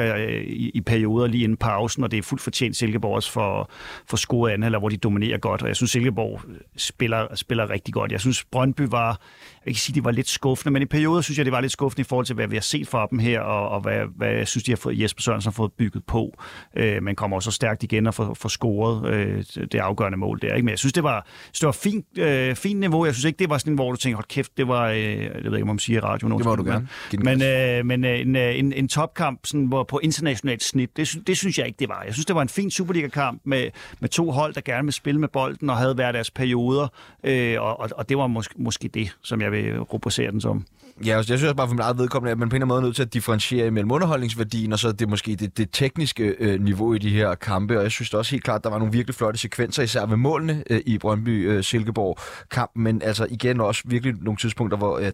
Speaker 4: i, i perioder lige inden pausen, og det er fuldt fortjent Silkeborg også for, for scoret eller hvor de dominerer godt. Og jeg synes, Silkeborg spiller, spiller rigtig godt. Jeg synes, Brøndby var, jeg ikke sige, de var lidt skuffende, men i perioder synes jeg, det var lidt skuffende i forhold til, hvad vi har set fra dem her, og, og hvad, hvad jeg synes, de har fået, Jesper Sørensen har fået bygget på. Øh, man kommer også stærkt igen og får, får scoret øh, det afgørende mål der. Ikke? Men jeg synes, det var, det var fint, øh, fint niveau. Jeg synes ikke, det var sådan, hvor du tænker, hold kæft, det var, øh, jeg ved ikke, om man siger i radioen.
Speaker 1: Det må du gerne.
Speaker 4: Men, øh, men øh, en, øh, en, en topkamp sådan, hvor på internationalt snit, det, det synes jeg ikke, det var. Jeg synes, det var en fin Superliga-kamp med, med to hold, der gerne vil spille med bolden og havde været deres perioder, øh, og, og, og det var måske, måske det, som jeg vil rubricere den som.
Speaker 1: Ja, altså, jeg synes også bare for mit eget vedkommende, at man på en eller anden måde er nødt til at differentiere mellem underholdningsværdien, og så det måske det, det tekniske øh, niveau i de her kampe. Og jeg synes også helt klart, at der var nogle virkelig flotte sekvenser, især ved målene øh, i Brøndby-Silkeborg-kampen. Øh, Men altså igen også virkelig nogle tidspunkter, hvor øh,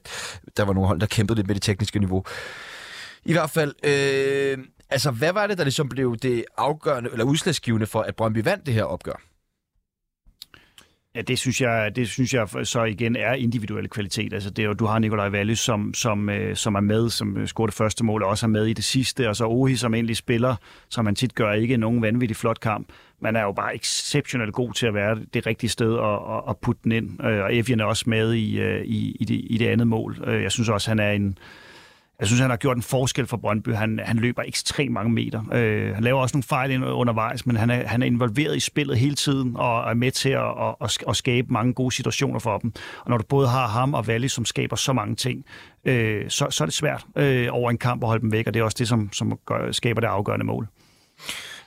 Speaker 1: der var nogle hold, der kæmpede lidt med det tekniske niveau. I hvert fald, øh, altså hvad var det, der ligesom blev det afgørende, eller udslagsgivende for, at Brøndby vandt det her opgør?
Speaker 4: Ja, det synes jeg, det synes jeg så igen er individuelle kvalitet. Altså det er jo, du har Nikolaj Valle, som, som, øh, som er med, som øh, scorede scorer det første mål, og også er med i det sidste, og så Ohi, som egentlig spiller, som man tit gør, ikke nogen vanvittig flot kamp. Man er jo bare exceptionelt god til at være det rigtige sted og, og, og putte den ind. Øh, og Evian er også med i, øh, i, i, det, i det andet mål. Jeg synes også, han er en, jeg synes, han har gjort en forskel for Brøndby. Han, han løber ekstremt mange meter. Øh, han laver også nogle fejl undervejs, men han er, han er involveret i spillet hele tiden og er med til at, at, at skabe mange gode situationer for dem. Og når du både har ham og Valle, som skaber så mange ting, øh, så, så er det svært øh, over en kamp at holde dem væk, og det er også det, som, som gør, skaber det afgørende mål.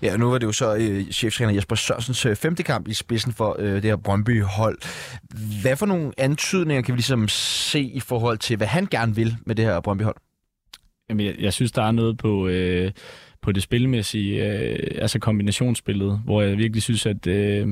Speaker 1: Ja, nu var det jo så øh, cheftræner Jesper Sørensens øh, femte kamp i spidsen for øh, det her Brøndby-hold. Hvad for nogle antydninger kan vi ligesom se i forhold til, hvad han gerne vil med det her Brøndby-hold?
Speaker 2: Jamen, jeg, jeg synes, der er noget på, øh, på det spilmæssige, øh, altså kombinationsspillet, hvor jeg virkelig synes, at, øh,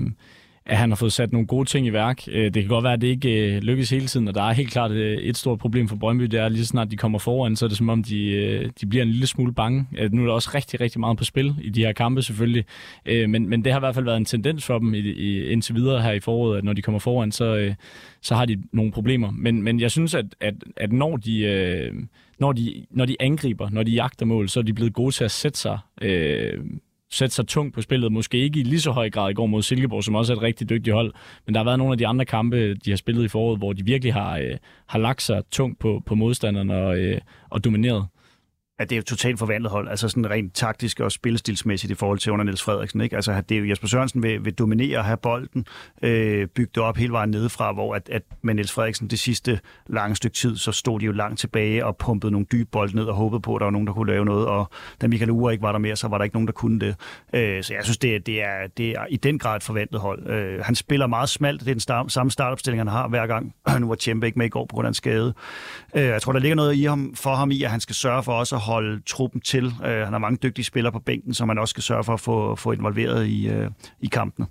Speaker 2: at han har fået sat nogle gode ting i værk. Øh, det kan godt være, at det ikke øh, lykkes hele tiden, og der er helt klart øh, et stort problem for Brøndby, det er lige så snart de kommer foran, så er det som om, de, de bliver en lille smule bange. Nu er der også rigtig, rigtig meget på spil i de her kampe selvfølgelig, men, men det har i hvert fald været en tendens for dem i, i, indtil videre her i foråret, at når de kommer foran, så, så har de nogle problemer. Men, men jeg synes, at, at, at når de... Når de, når de angriber, når de jagter mål, så er de blevet gode til at sætte sig, øh, sætte sig tungt på spillet. Måske ikke i lige så høj grad i går mod Silkeborg, som også er et rigtig dygtigt hold. Men der har været nogle af de andre kampe, de har spillet i foråret, hvor de virkelig har, øh, har lagt sig tungt på, på modstanderne og, øh, og domineret
Speaker 4: at det er et totalt forvandlet hold, altså sådan rent taktisk og spillestilsmæssigt i forhold til under Niels Frederiksen. Ikke? Altså, det er jo Jesper Sørensen vil, vil dominere og have bolden, øh, bygge det op hele vejen nedefra, hvor at, at med Niels Frederiksen det sidste lange stykke tid, så stod de jo langt tilbage og pumpede nogle dybe bold ned og håbede på, at der var nogen, der kunne lave noget, og da Michael Ure ikke var der mere, så var der ikke nogen, der kunne det. Øh, så jeg synes, det, det, er, det er i den grad et forventet hold. Øh, han spiller meget smalt, det er den star- samme startopstilling, han har hver gang. nu var Tjempe ikke med i går på grund af en skade. Øh, jeg tror, der ligger noget i ham, for ham i, at han skal sørge for også at holde truppen til. Øh, han har mange dygtige spillere på bænken, som man også skal sørge for at få, få involveret i, øh, i kampene.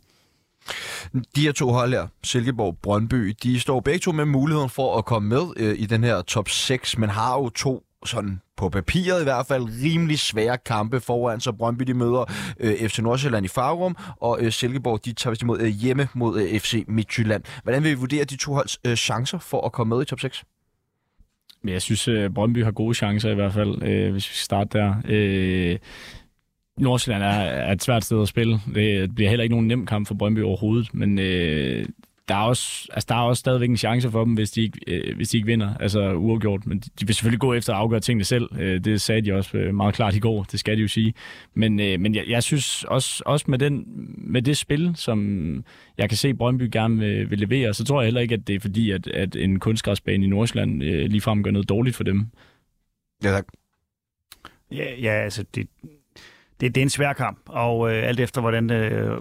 Speaker 1: De her to hold her, Silkeborg Brøndby, de står begge to med muligheden for at komme med øh, i den her top 6, men har jo to sådan på papiret i hvert fald rimelig svære kampe foran, så Brøndby de møder øh, FC Nordsjælland i Farum, og øh, Silkeborg de tager imod øh, hjemme mod øh, FC Midtjylland. Hvordan vil vi vurdere de to holds øh, chancer for at komme med i top 6?
Speaker 2: Men jeg synes, øh, Brøndby har gode chancer i hvert fald, øh, hvis vi skal starte der. Øh, Nordsjælland er, er et svært sted at spille. Det bliver heller ikke nogen nem kamp for Brøndby overhovedet, men øh, der er også, altså, der er også stadigvæk en chance for dem, hvis de ikke, øh, hvis de ikke vinder, altså uafgjort. Men de, de vil selvfølgelig gå efter at afgøre tingene selv. Øh, det sagde de også øh, meget klart i går, det skal de jo sige. Men, øh, men jeg, jeg synes også, også med, den, med det spil, som jeg kan se Brøndby gerne vil, vil levere, så tror jeg heller ikke, at det er fordi, at, at en kunstgræsbane i Nordsjælland øh, ligefrem gør noget dårligt for dem.
Speaker 1: Ja, tak.
Speaker 4: Ja, ja altså det, det, det er en svær kamp, og øh, alt efter hvordan øh,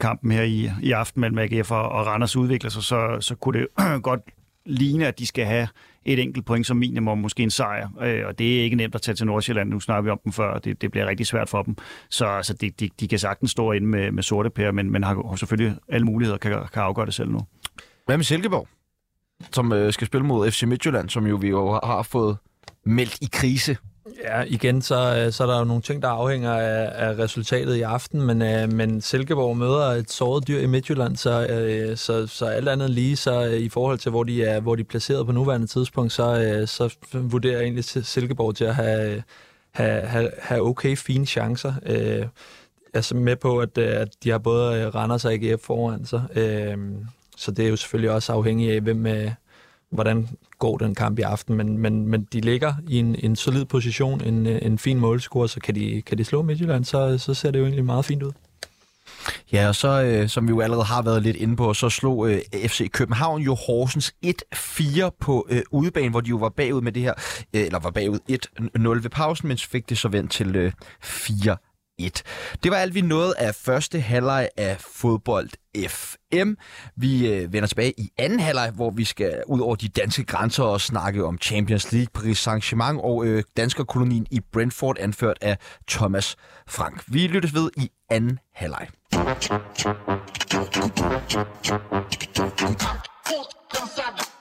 Speaker 4: kampen her i, i aften mellem AGF og, og Randers udvikler sig, så, så kunne det godt ligne, at de skal have et enkelt point som minimum, måske en sejr. Øh, og det er ikke nemt at tage til Nordsjælland. Nu snakker vi om dem før, det, det bliver rigtig svært for dem. Så, så de, de, de kan sagtens stå inde med, med sorte pærer, men, men har selvfølgelig alle muligheder kan, kan afgøre det selv nu.
Speaker 1: Hvad med Silkeborg, som øh, skal spille mod FC Midtjylland, som jo vi jo har fået meldt i krise
Speaker 3: Ja, igen, så, øh, så er der jo nogle ting, der afhænger af, af resultatet i aften, men, øh, men Silkeborg møder et såret dyr i Midtjylland, så, øh, så, så alt andet lige, så i forhold til, hvor de er, hvor de er placeret på nuværende tidspunkt, så, så vurderer jeg egentlig Silkeborg til at have, have, have, have okay fine chancer. Uh, jeg er med på, at, at de har både Randers og AGF foran sig, uh, så det er jo selvfølgelig også afhængigt af, hvem, hvordan går den kamp i aften, men, men, men de ligger i en, en solid position, en, en fin målscore, så kan de, kan de slå Midtjylland, så, så ser det jo egentlig meget fint ud.
Speaker 1: Ja, og så, øh, som vi jo allerede har været lidt inde på, så slog øh, FC København jo Horsens 1-4 på øh, udebane, hvor de jo var bagud med det her, øh, eller var bagud 1-0 ved pausen, men fik det så vendt til øh, 4 1. Det var alt, vi nåede af første halvleg af fodbold FM. Vi øh, vender tilbage i anden halvleg, hvor vi skal ud over de danske grænser og snakke om Champions League, Paris Saint-Germain og øh, danskerkolonien i Brentford, anført af Thomas Frank. Vi lyttes ved i anden halvleg. Don't